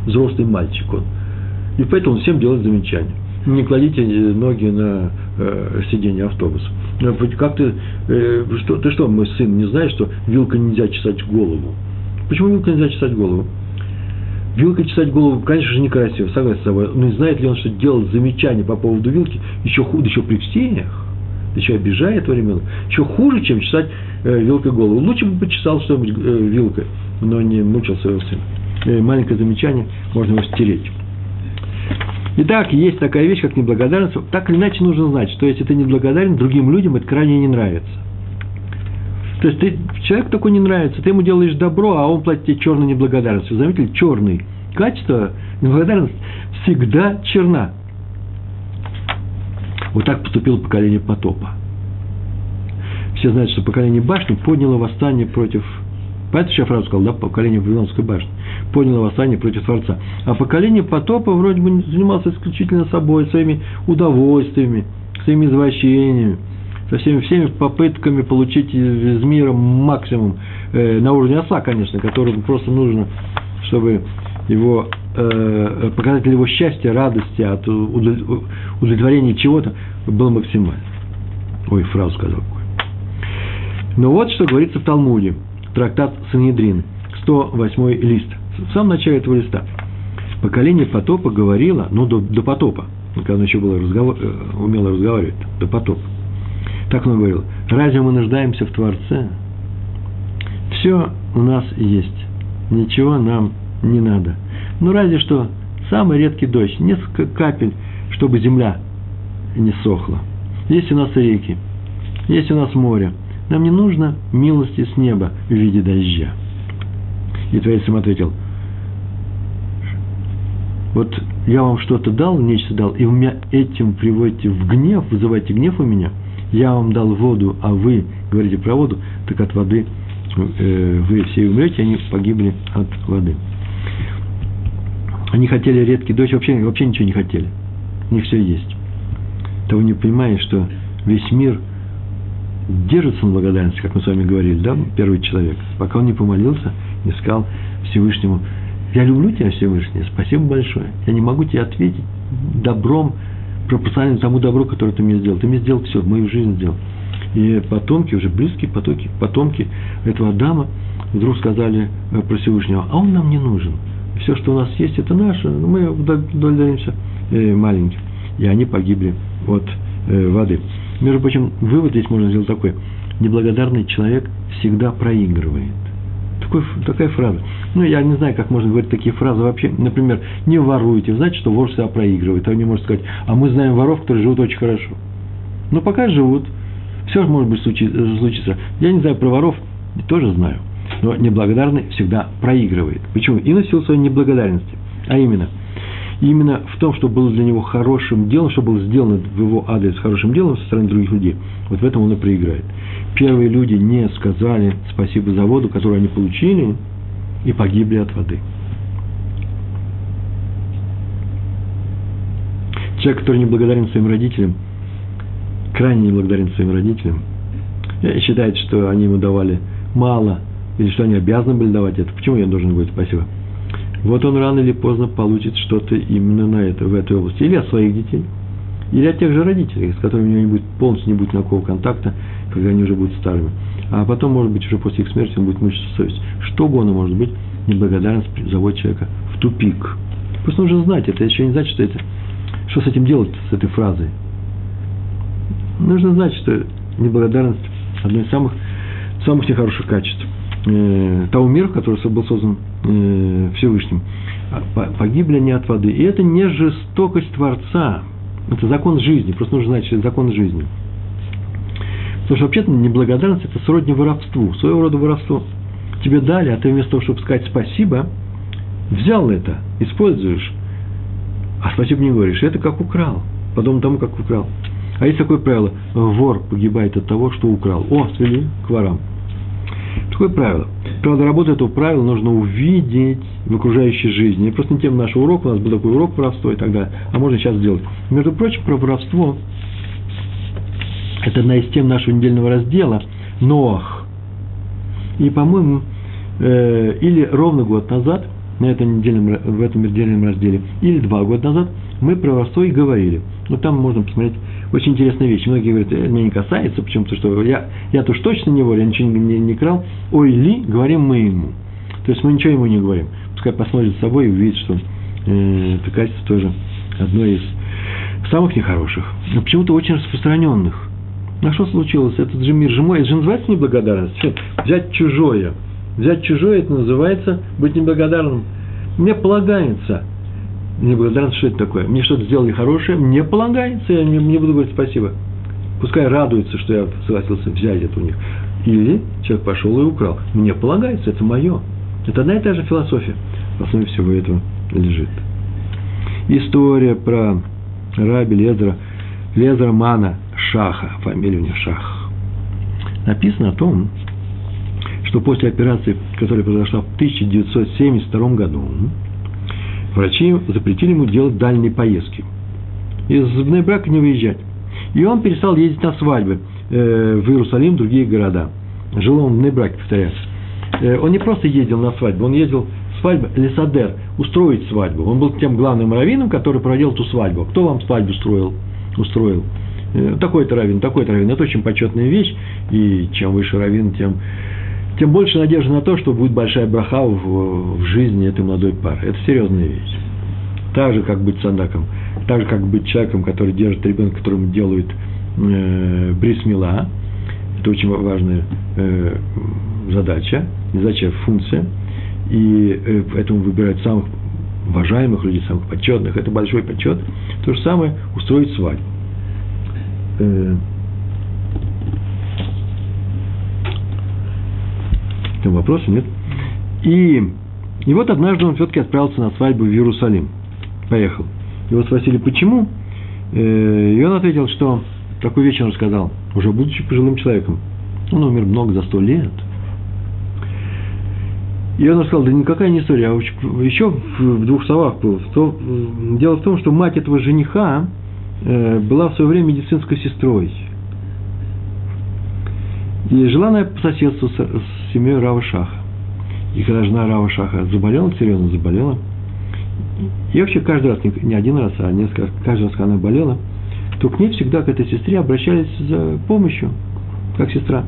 Взрослый мальчик он. И поэтому он всем делает замечания не кладите ноги на э, сиденье автобуса. Ну, как ты, э, что, ты что, мой сын, не знаешь, что вилкой нельзя чесать голову? Почему вилкой нельзя чесать голову? Вилкой чесать голову, конечно же, некрасиво, согласен с собой. Но знает ли он, что делать замечание по поводу вилки еще хуже, еще при всех, еще обижает этого ребенка, еще хуже, чем чесать э, вилкой голову. Лучше бы почесал что-нибудь э, вилкой, но не мучил своего сына. Э, маленькое замечание, можно его стереть. Итак, есть такая вещь, как неблагодарность. Так или иначе нужно знать, что если ты неблагодарен, другим людям это крайне не нравится. То есть ты, человек такой не нравится, ты ему делаешь добро, а он платит тебе черной неблагодарностью. Заметили? Черный. Качество неблагодарность всегда черна. Вот так поступило поколение потопа. Все знают, что поколение башни подняло восстание против Поэтому еще фразу сказал, да, поколение Вавилонской башни. Поняло восстание против Творца. А поколение потопа вроде бы занималось исключительно собой, своими удовольствиями, своими извращениями, со всеми, всеми попытками получить из мира максимум э, на уровне осла, конечно, которому просто нужно, чтобы его э, показатель его счастья, радости от удовлетворения чего-то был максимальный. Ой, фразу сказал какой. Но вот что говорится в Талмуде – трактат Санедрин, 108 лист. В самом начале этого листа. Поколение потопа говорило, ну, до, до потопа, когда он еще был разговор, э, умело разговаривать, до потопа. Так он говорил, разве мы нуждаемся в Творце? Все у нас есть, ничего нам не надо. Ну, разве что самый редкий дождь, несколько капель, чтобы земля не сохла. Есть у нас реки, есть у нас море, нам не нужно милости с неба в виде дождя. И Творец им ответил, вот я вам что-то дал, нечто дал, и вы меня этим приводите в гнев, вызываете гнев у меня. Я вам дал воду, а вы говорите про воду, так от воды э, вы все умрете, они погибли от воды. Они хотели редкий дождь, вообще, вообще ничего не хотели. У них все есть. Того не понимая, что весь мир держится на благодарности, как мы с вами говорили, да, первый человек, пока он не помолился, не сказал Всевышнему, я люблю тебя, Всевышний, спасибо большое. Я не могу тебе ответить добром, пропорционально тому добру, которое ты мне сделал. Ты мне сделал все, мою жизнь сделал. И потомки, уже близкие потоки, потомки этого Адама вдруг сказали э, про Всевышнего, а он нам не нужен. Все, что у нас есть, это наше, мы удовлетворимся э, маленьким. И они погибли от э, воды. Между прочим, вывод здесь можно сделать такой. Неблагодарный человек всегда проигрывает. Такой, такая фраза. Ну, я не знаю, как можно говорить такие фразы вообще. Например, не воруйте. Вы знаете, что вор всегда проигрывает. А вы не можете сказать, а мы знаем воров, которые живут очень хорошо. Но пока живут, все может быть случиться. Я не знаю про воров, тоже знаю. Но неблагодарный всегда проигрывает. Почему? И на силу своей неблагодарности. А именно, именно в том, что было для него хорошим делом, что было сделано в его адрес хорошим делом со стороны других людей, вот в этом он и проиграет. Первые люди не сказали спасибо за воду, которую они получили, и погибли от воды. Человек, который не благодарен своим родителям, крайне не благодарен своим родителям, считает, что они ему давали мало, или что они обязаны были давать это. Почему я должен говорить спасибо? Вот он рано или поздно получит что-то именно на это, в этой области. Или от своих детей, или от тех же родителей, с которыми у него не будет, полностью не будет никакого контакта, когда они уже будут старыми. А потом, может быть, уже после их смерти он будет мучиться совесть. Что угодно может быть, неблагодарность заводит человека в тупик. Просто нужно знать это, еще не значит, что это, что с этим делать, с этой фразой. Нужно знать, что неблагодарность – одно из самых, самых нехороших качеств э, того мира, который был создан э, Всевышним. А, погибли они от воды. И это не жестокость Творца, это закон жизни, просто нужно знать, что это закон жизни. Потому что вообще-то неблагодарность – это сродни воровству, своего рода воровство. Тебе дали, а ты вместо того, чтобы сказать спасибо, взял это, используешь, а спасибо не говоришь. Это как украл, подобно тому, как украл. А есть такое правило – вор погибает от того, что украл. О, свели к ворам. Такое правило. Правда, работу этого правила нужно увидеть в окружающей жизни. И просто не тем наш урок, у нас был такой урок воровства и так далее, а можно сейчас сделать. Между прочим, про воровство – это одна из тем нашего недельного раздела Ноах. И, по-моему, э, или ровно год назад, на этом недельном, в этом недельном разделе, или два года назад, мы про воровство и говорили. Вот там можно посмотреть очень интересная вещь. Многие говорят, это меня не касается, почему-то, что я, я-то уж точно не вор, я ничего не, не, не крал. Ой ли, говорим мы ему. То есть мы ничего ему не говорим. Пускай посмотрит с собой и увидит, что э, это качество тоже одно из самых нехороших, но почему-то очень распространенных. А что случилось? Этот же мир же мой, это же называется неблагодарность. Взять чужое. Взять чужое, это называется быть неблагодарным. Мне полагается – неблагодарность, что это такое? Мне что-то сделали хорошее, мне полагается, я не, не буду говорить спасибо. Пускай радуется, что я согласился взять это у них. Или человек пошел и украл. Мне полагается, это мое. Это одна и та же философия. В основе всего этого лежит. История про раби Лезера, Лезера Мана Шаха, фамилия у него Шах. Написано о том, что после операции, которая произошла в 1972 году, Врачи запретили ему делать дальние поездки. Из брака не выезжать. И он перестал ездить на свадьбы э, в Иерусалим, в другие города. Жил он в Нейбраке, повторяю. Э, он не просто ездил на свадьбу, он ездил свадьбу Лесадер, устроить свадьбу. Он был тем главным раввином, который проводил эту свадьбу. Кто вам свадьбу устроил? устроил? Э, такой-то раввин, такой-то раввин. Это очень почетная вещь, и чем выше раввин, тем тем больше надежды на то, что будет большая браха в, в жизни этой молодой пары. Это серьезная вещь. Так же, как быть садаком, так же, как быть человеком, который держит ребенка, которому делают э, брисмила. Это очень важная э, задача, задача, функция. И э, поэтому выбирают самых уважаемых людей, самых почетных. Это большой почет. То же самое устроить свадьбу. Э, Там вопроса нет. И, и вот однажды он все-таки отправился на свадьбу в Иерусалим. Поехал. Его спросили, почему? Э, и он ответил, что такую вещь он рассказал, уже будучи пожилым человеком. Он умер много за сто лет. И он рассказал, да никакая не история, а еще в двух словах было. Дело в том, что мать этого жениха э, была в свое время медицинской сестрой. И жила она по соседству с, с семьей Рава Шаха. И когда жена Рава Шаха заболела, серьезно заболела, и вообще каждый раз, не один раз, а несколько каждый раз, когда она болела, то к ней всегда, к этой сестре, обращались за помощью, как сестра.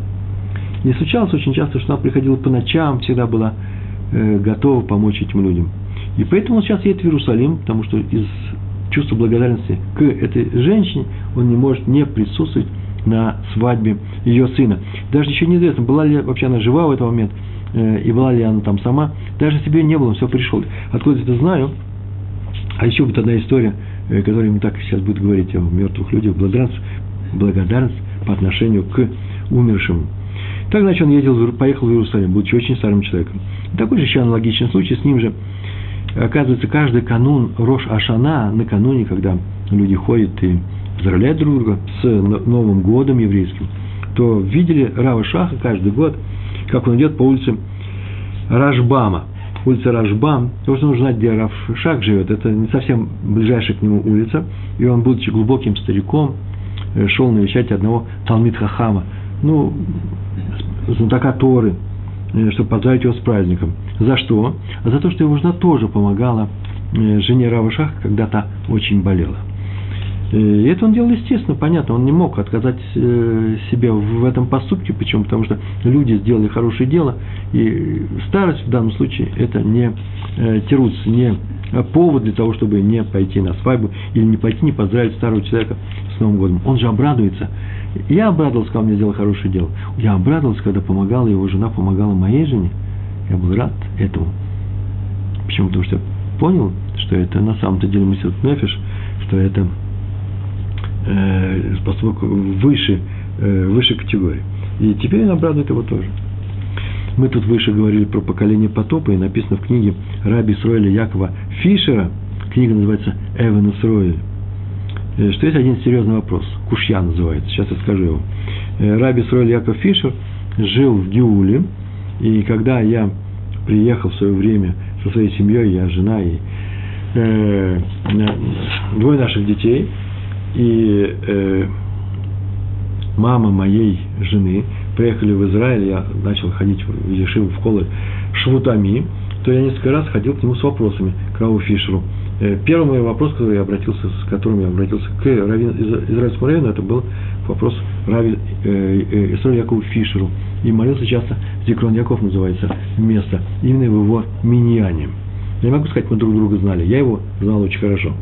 Не случалось очень часто, что она приходила по ночам, всегда была э, готова помочь этим людям. И поэтому он сейчас едет в Иерусалим, потому что из чувства благодарности к этой женщине он не может не присутствовать на свадьбе ее сына. Даже еще неизвестно, была ли вообще она жива в этот момент, э, и была ли она там сама. Даже себе не было, все пришел. Откуда это знаю? А еще вот одна история, э, которая ему так сейчас будет говорить о мертвых людях, благодарность, благодарность по отношению к умершим. Так, значит, он ездил, поехал в Иерусалим, будучи очень старым человеком. Такой же еще аналогичный случай с ним же. Оказывается, каждый канун Рош Ашана, накануне, когда люди ходят и поздравляют друг друга с Новым годом еврейским, то видели Рава Шаха каждый год, как он идет по улице Рашбама. Улица Рашбам, потому что нужно знать, где Рав Шах живет. Это не совсем ближайшая к нему улица. И он, будучи глубоким стариком, э, шел навещать одного Талмит Хахама, ну, знатока Торы, э, чтобы поздравить его с праздником. За что? За то, что его жена тоже помогала э, жене Рава Шаха, когда то очень болела. И это он делал естественно, понятно, он не мог отказать э, себе в этом поступке, почему? Потому что люди сделали хорошее дело, и старость в данном случае это не э, тируц, не повод для того, чтобы не пойти на свадьбу или не пойти, не поздравить старого человека с Новым годом. Он же обрадуется. Я обрадовался, когда мне сделал хорошее дело. Я обрадовался, когда помогала его жена, помогала моей жене. Я был рад этому. Почему? Потому что я понял, что это на самом-то деле мысль Нефиш, что это э, поступок выше, э, выше категории. И теперь он обрадует его тоже. Мы тут выше говорили про поколение потопа, и написано в книге Раби Сройля Якова Фишера, книга называется «Эван Исроэль», э, что есть один серьезный вопрос, Кушья называется, сейчас я скажу его. Э, Раби Сройля Яков Фишер жил в Геуле, и когда я приехал в свое время со своей семьей, я жена и э, двое наших детей – и э, мама моей жены приехали в Израиль, я начал ходить в Ешиву, в школы швутами, то я несколько раз ходил к нему с вопросами, к Раву Фишеру. Э, первый мой вопрос, который я обратился, с которым я обратился к Равин, израильскому раввину, это был вопрос Рави э, э, Якову Фишеру. И молился часто, Зикрон Яков называется место, именно в его миньяне. Я не могу сказать, мы друг друга знали, я его знал очень хорошо.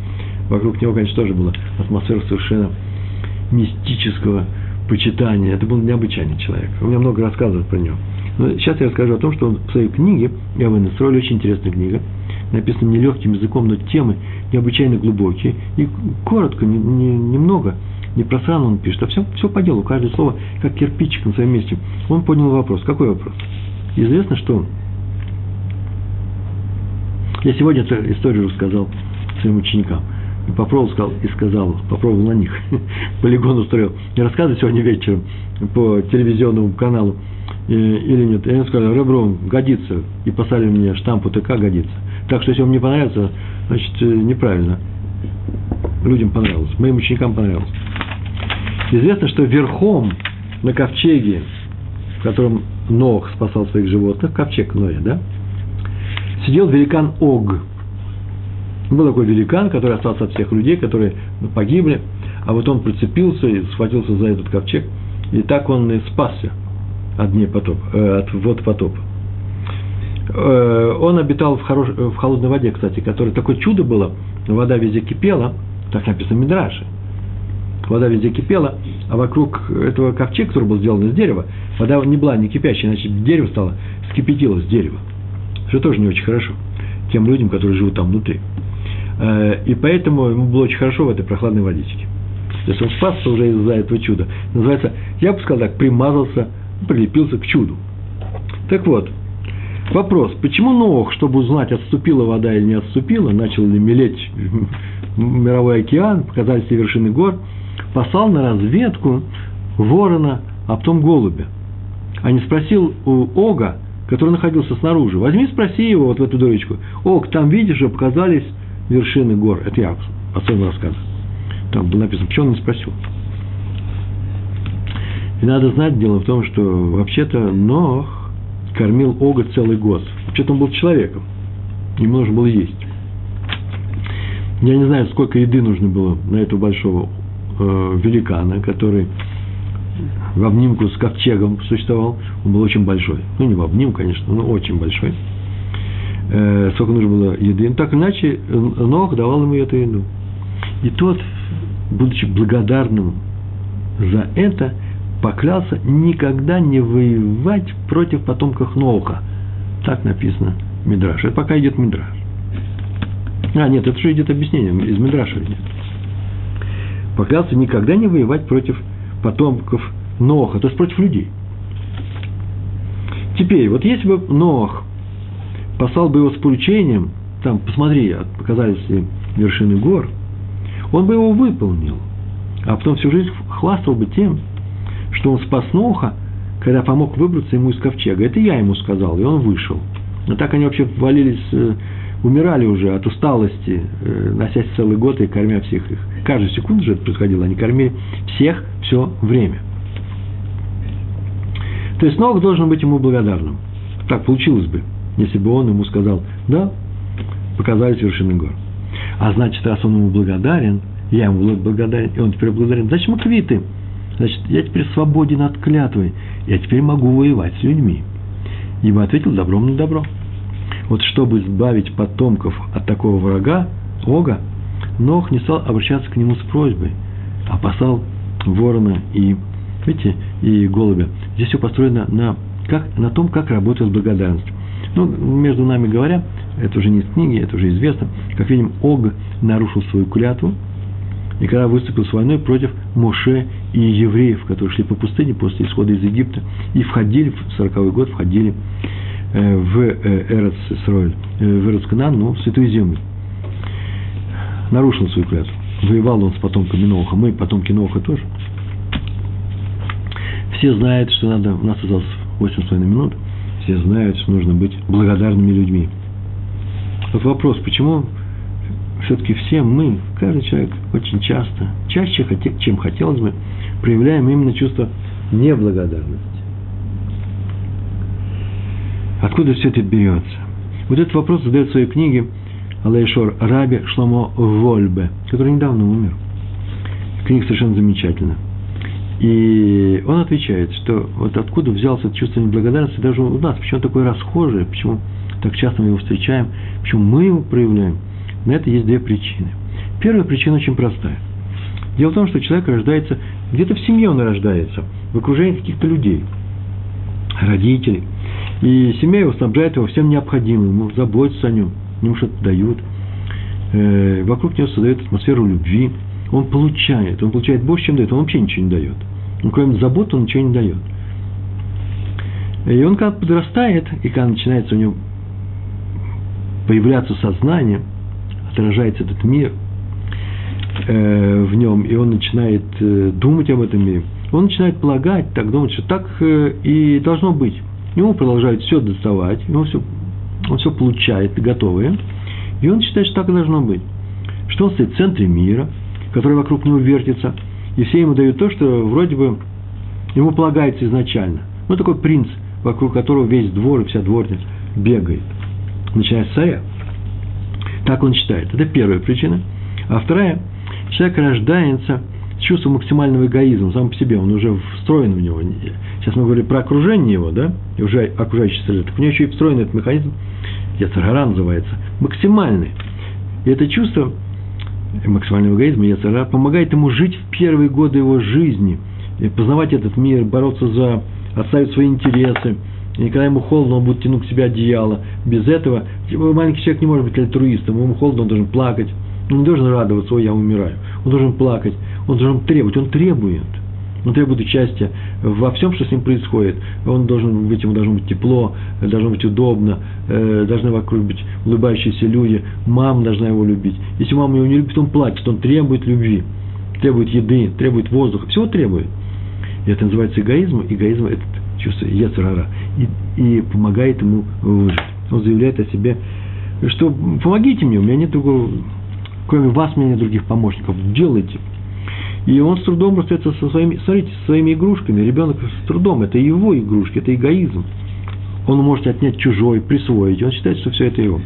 Вокруг него, конечно, тоже была атмосфера совершенно мистического почитания. Это был необычайный человек. У меня много рассказывают про него. Но сейчас я расскажу о том, что он в своей книге, я вы настроили, очень интересная книга, написана нелегким языком, но темы необычайно глубокие. И коротко, не, не, немного, не просрано он пишет, а все, все по делу, каждое слово как кирпичик на своем месте. Он поднял вопрос. Какой вопрос? Известно, что я сегодня эту историю рассказал своим ученикам – и попробовал сказал, и сказал, попробовал на них, [laughs] полигон устроил. Не рассказывай сегодня вечером по телевизионному каналу э, или нет. И они сказали, ребром, годится. И поставили мне штамп УТК, годится. Так что, если вам не понравится, значит, э, неправильно. Людям понравилось, моим ученикам понравилось. Известно, что верхом на ковчеге, в котором Нох спасал своих животных, ковчег Ноя, да, сидел великан Ог – был такой великан, который остался от всех людей, которые погибли, а вот он прицепился и схватился за этот ковчег, и так он и спасся от, дней потоп, э, от вод потопа. Э, он обитал в, хорош, в холодной воде, кстати, которая такое чудо было, вода везде кипела, так написано в Мидраше. Вода везде кипела, а вокруг этого ковчега, который был сделан из дерева, вода не была не кипящая, значит, дерево стало, скипятилось дерево. Что тоже не очень хорошо тем людям, которые живут там внутри. Э, и поэтому ему было очень хорошо в этой прохладной водичке. То есть он спасся уже из-за этого чуда. Называется, я бы сказал так, примазался, прилепился к чуду. Так вот, вопрос, почему Нох, чтобы узнать, отступила вода или не отступила, начал ли мелеть мировой океан, показались ли вершины гор, послал на разведку ворона, а потом голубя. А не спросил у Ога, который находился снаружи, возьми, спроси его вот в эту дырочку. Ог, там видишь, показались вершины гор. Это я по своему рассказу. Там было написано, почему он не спросил. И надо знать, дело в том, что вообще-то Нох кормил Ога целый год. Вообще-то он был человеком. Ему нужно было есть. Я не знаю, сколько еды нужно было на этого большого э, великана, который в обнимку с ковчегом существовал. Он был очень большой. Ну, не в обнимку, конечно, но очень большой э, сколько нужно было еды. Но так иначе, Нох давал ему эту еду. И тот, будучи благодарным за это поклялся никогда не воевать против потомков Ноуха. Так написано Мидраш. Это пока идет Мидраш. А, нет, это уже идет объяснение, из Мидраша идет. Поклялся никогда не воевать против потомков Ноха, то есть против людей. Теперь, вот если бы Нох послал бы его с поручением, там, посмотри, показались вершины гор, он бы его выполнил, а потом всю жизнь хвастал бы тем, что он спас Ноха, когда помог выбраться ему из ковчега. Это я ему сказал, и он вышел. Но так они вообще валились, э, умирали уже от усталости, э, носясь целый год и кормя всех их. Каждую секунду же это происходило, они кормили всех все время. То есть Нох должен быть ему благодарным. Так получилось бы, если бы он ему сказал, да, показались вершины гор. А значит, раз он ему благодарен, я ему благодарен, и он теперь благодарен, значит, мы квиты. Значит, я теперь свободен от клятвы, я теперь могу воевать с людьми. Ибо ответил добром на добро. Вот чтобы избавить потомков от такого врага, Ога, Нох не стал обращаться к нему с просьбой, а послал ворона и, видите, и голубя. Здесь все построено на, как, на том, как работает благодарность. Ну, между нами говоря, это уже не из книги, это уже известно, как видим, Ог нарушил свою клятву, и когда выступил с войной против Моше и евреев, которые шли по пустыне после исхода из Египта, и входили, в 40-й год входили э, в э, Эрец Исроэль, э, в Эрец ну, в Святую Землю. Нарушил свою клятву. Воевал он с потомками Ноха, мы потомки Ноха тоже. Все знают, что надо, у нас осталось 8,5 минут, все знают, что нужно быть благодарными людьми. Вот вопрос, почему все-таки все мы, каждый человек очень часто, чаще, чем хотелось бы, проявляем именно чувство неблагодарности. Откуда все это берется? Вот этот вопрос задает в своей книге Алейшор Раби Шломо Вольбе, который недавно умер. Книга совершенно замечательная. И он отвечает, что вот откуда взялся это чувство неблагодарности даже у нас, почему такое расхожее, почему так часто мы его встречаем, почему мы его проявляем. На это есть две причины. Первая причина очень простая. Дело в том, что человек рождается, где-то в семье он рождается, в окружении каких-то людей, родителей. И семья его снабжает его всем необходимым, ему заботятся о нем, ему что-то дают. Э, вокруг него создает атмосферу любви. Он получает, он получает больше, чем дает, он вообще ничего не дает. Ну, кроме заботы он ничего не дает. И он когда подрастает, и когда начинается у него появляться сознание, отражается этот мир э, в нем, и он начинает э, думать об этом мире, он начинает полагать, так думать, что так э, и должно быть. Ему продолжают все доставать, ему все, он все получает готовое, и он считает, что так и должно быть. Что он стоит в центре мира, который вокруг него вертится, и все ему дают то, что вроде бы ему полагается изначально. Ну, такой принц, вокруг которого весь двор и вся дворня бегает начиная с царя. Так он считает. Это первая причина. А вторая, человек рождается с чувством максимального эгоизма сам по себе, он уже встроен в него. Сейчас мы говорили про окружение его, да, и уже окружающий среды. Так у него еще и встроен этот механизм, Яцергара называется, максимальный. И это чувство максимального эгоизма Яцергара помогает ему жить в первые годы его жизни, познавать этот мир, бороться за, отставить свои интересы, и когда ему холодно, он будет тянуть к себе одеяло. Без этого маленький человек не может быть альтруистом. Ему холодно, он должен плакать. Он не должен радоваться, ой, я умираю. Он должен плакать, он должен требовать, он требует. Он требует участия во всем, что с ним происходит. Он должен быть, ему должно быть тепло, должно быть удобно, э, должны вокруг быть улыбающиеся люди, мама должна его любить. Если мама его не любит, он плачет, он требует любви, требует еды, требует воздуха, всего требует. И это называется эгоизм. Эгоизм – это чувство Ецерара, и, и помогает ему выжить. Он заявляет о себе, что помогите мне, у меня нет другого, кроме вас, у меня нет других помощников, делайте. И он с трудом расстается со своими, смотрите, со своими игрушками. Ребенок с трудом, это его игрушки, это эгоизм. Он может отнять чужой, присвоить. Он считает, что все это его.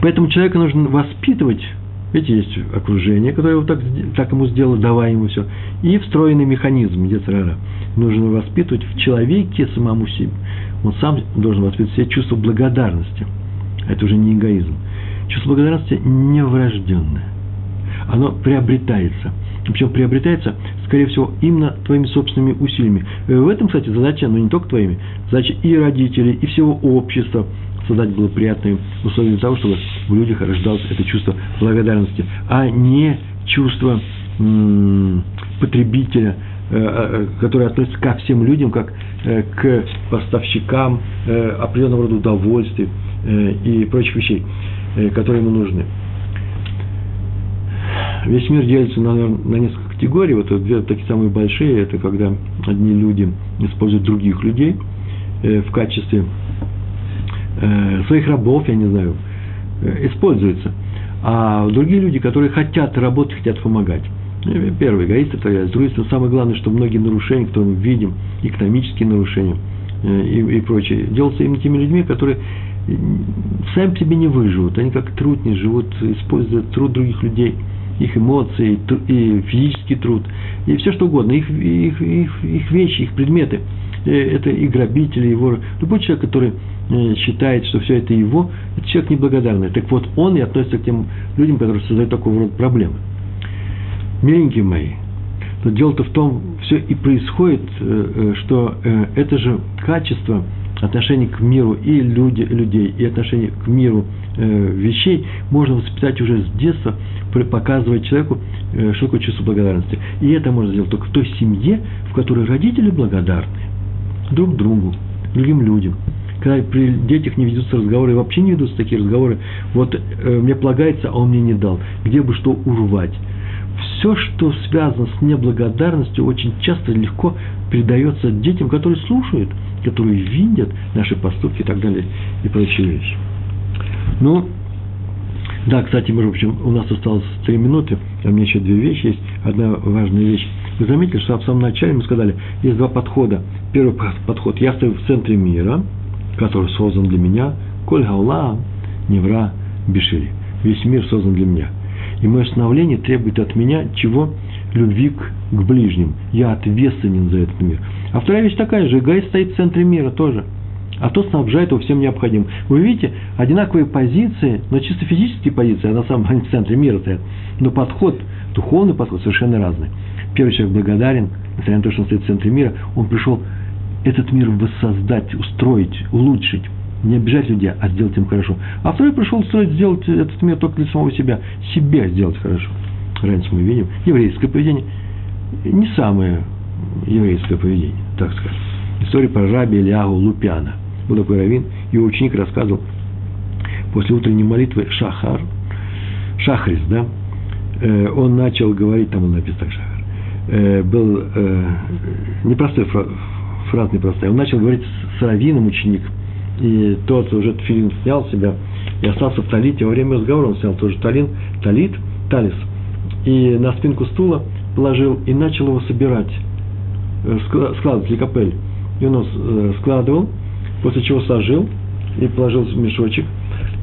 Поэтому человека нужно воспитывать Видите, есть окружение, которое его так, так ему сделало, давая ему все. И встроенный механизм Ецерара. Нужно воспитывать в человеке самому себе. Он сам должен воспитывать себе чувство благодарности. Это уже не эгоизм. Чувство благодарности не врожденное. Оно приобретается. причем приобретается, скорее всего, именно твоими собственными усилиями. Э, в этом, кстати, задача, но ну, не только твоими, задача и родителей, и всего общества создать было приятные условия для того, чтобы в людях рождалось это чувство благодарности, а не чувство потребителя, э, э, которое относится ко всем людям, как к поставщикам определенного рода удовольствий и прочих вещей, которые ему нужны весь мир делится на, на несколько категорий. Вот две такие самые большие, это когда одни люди используют других людей э, в качестве э, своих рабов, я не знаю, э, используются. А другие люди, которые хотят работать, хотят помогать. Э, первый эгоист, это с другой стороны, самое главное, что многие нарушения, которые мы видим, экономические нарушения э, и, и прочее, делаются именно теми людьми, которые сами себе не выживут. Они как трудни живут, используют труд других людей – их эмоции, и физический труд, и все что угодно, их, их, их, их вещи, их предметы. Э, это и грабители, и воры. Любой человек, который э, считает, что все это его, это человек неблагодарный. Так вот, он и относится к тем людям, которые создают такого рода проблемы. Миленькие мои, но дело-то в том, все и происходит, э, что это же качество отношение к миру и люди, людей, и отношение к миру вещей можно воспитать уже с детства, показывать человеку, э, что такое чувство благодарности. И это можно сделать только в той семье, в которой родители благодарны друг другу, другим людям. Когда при детях не ведутся разговоры, вообще не ведутся такие разговоры, вот э, мне полагается, а он мне не дал, где бы что урвать. Все, что связано с неблагодарностью, очень часто легко передается детям, которые слушают, которые видят наши поступки и так далее, и прочие вещи. Ну, да, кстати, между прочим, у нас осталось три минуты, а у меня еще две вещи есть. Одна важная вещь. Вы заметили, что в самом начале мы сказали, есть два подхода. Первый подход, я стою в центре мира, который создан для меня, коль гаула, невра, бешили. Весь мир создан для меня. И мое становление требует от меня чего? Любви к, к ближним. Я ответственен за этот мир. А вторая вещь такая же, эгоист стоит в центре мира тоже – а тот снабжает его всем необходимым. Вы видите, одинаковые позиции, но чисто физические позиции, а на самом деле в центре мира стоят, но подход, духовный подход совершенно разный. Первый человек благодарен, несмотря на то, что он стоит в центре мира, он пришел этот мир воссоздать, устроить, улучшить, не обижать людей, а сделать им хорошо. А второй пришел устроить, сделать этот мир только для самого себя, себе сделать хорошо. Раньше мы видим еврейское поведение, не самое еврейское поведение, так сказать. История про раби Ильягу Лупяна был такой раввин, его ученик рассказывал, после утренней молитвы Шахар, Шахрис, да, э, он начал говорить, там он написано так Шахар, э, был э, непростой фраз, непростой, он начал говорить с раввином ученик, и тот уже филин снял себя и остался в талите, во время разговора он снял тоже талин, талит, талис, и на спинку стула положил и начал его собирать, складывать, ликопель. И он складывал, после чего сложил и положил в мешочек.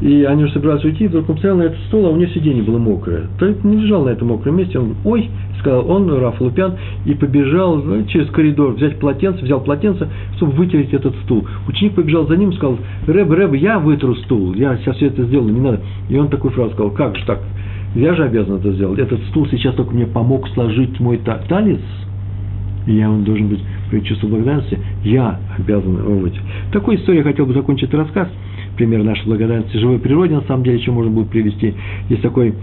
И они уже собирались уйти, и вдруг он стоял на этот стол, а у него сиденье было мокрое. То не лежал на этом мокром месте, он, ой, сказал он, Раф Лупян, и побежал ну, через коридор, взять полотенце, взял полотенце, чтобы вытереть этот стул. Ученик побежал за ним, сказал, Рэб, Рэб, я вытру стул, я сейчас все это сделаю, не надо. И он такую фразу сказал, как же так, я же обязан это сделать. Этот стул сейчас только мне помог сложить мой и я он должен быть при чувстве благодарности, я обязан его выйти. Такой историей хотел бы закончить рассказ. Пример нашей благодарности живой природе, на самом деле, еще можно будет привести. Есть такой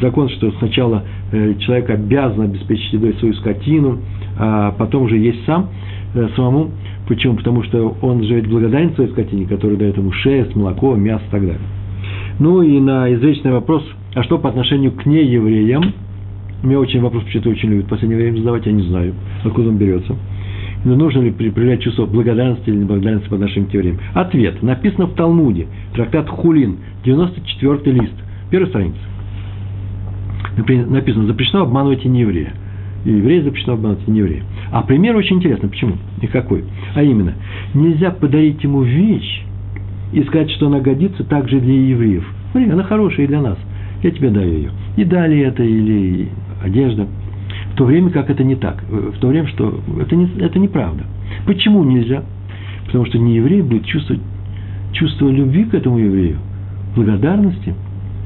закон, что сначала э, человек обязан обеспечить едой свою скотину, а потом уже есть сам, э, самому. Почему? Потому что он живет благодарен своей скотине, которая дает ему шерсть, молоко, мясо и так далее. Ну и на извечный вопрос, а что по отношению к неевреям? Мне очень вопрос почему-то очень любят в последнее время задавать, я не знаю, откуда он берется. Но нужно ли проявлять чувство благодарности или неблагодарности по отношению к евреям? Ответ. Написано в Талмуде. Трактат Хулин. 94 лист. Первая страница. Написано, запрещено обманывать и нееврея. И евреи запрещено обманывать и нееврея. А пример очень интересный. Почему? И какой? А именно, нельзя подарить ему вещь и сказать, что она годится также для евреев. Смотри, она хорошая и для нас. Я тебе даю ее. И далее это, или одежда – в то время как это не так. В то время, что это, не, это неправда. Почему нельзя? Потому что не еврей будет чувствовать чувство любви к этому еврею, благодарности,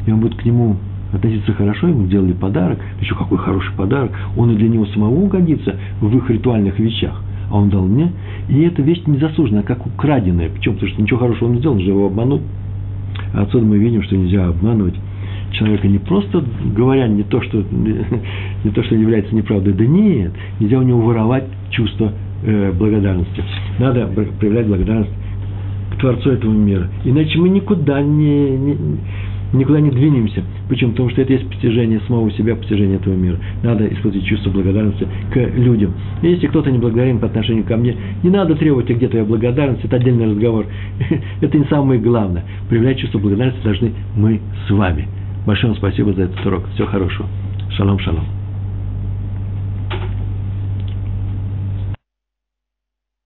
и он будет к нему относиться хорошо, ему сделали подарок, еще какой хороший подарок, он и для него самого угодится в их ритуальных вещах, а он дал мне, и эта вещь не заслуженная, а как украденная. Почему? Потому что ничего хорошего он не сделал, он же его обманул. А отсюда мы видим, что нельзя обманывать человека не просто говоря не то, что, [laughs] не то, что является неправдой, да нет, нельзя у него воровать чувство э, благодарности. Надо проявлять благодарность к Творцу этого мира. Иначе мы никуда не, не, никуда не двинемся. Почему? Потому что это есть постижение самого себя, постижение этого мира. Надо испытывать чувство благодарности к людям. И если кто-то не благодарен по отношению ко мне, не надо требовать где твоя благодарность, это отдельный разговор. [laughs] это не самое главное. Проявлять чувство благодарности должны мы с вами. Большое вам спасибо за этот урок. Всего хорошего. Шалом, шалом.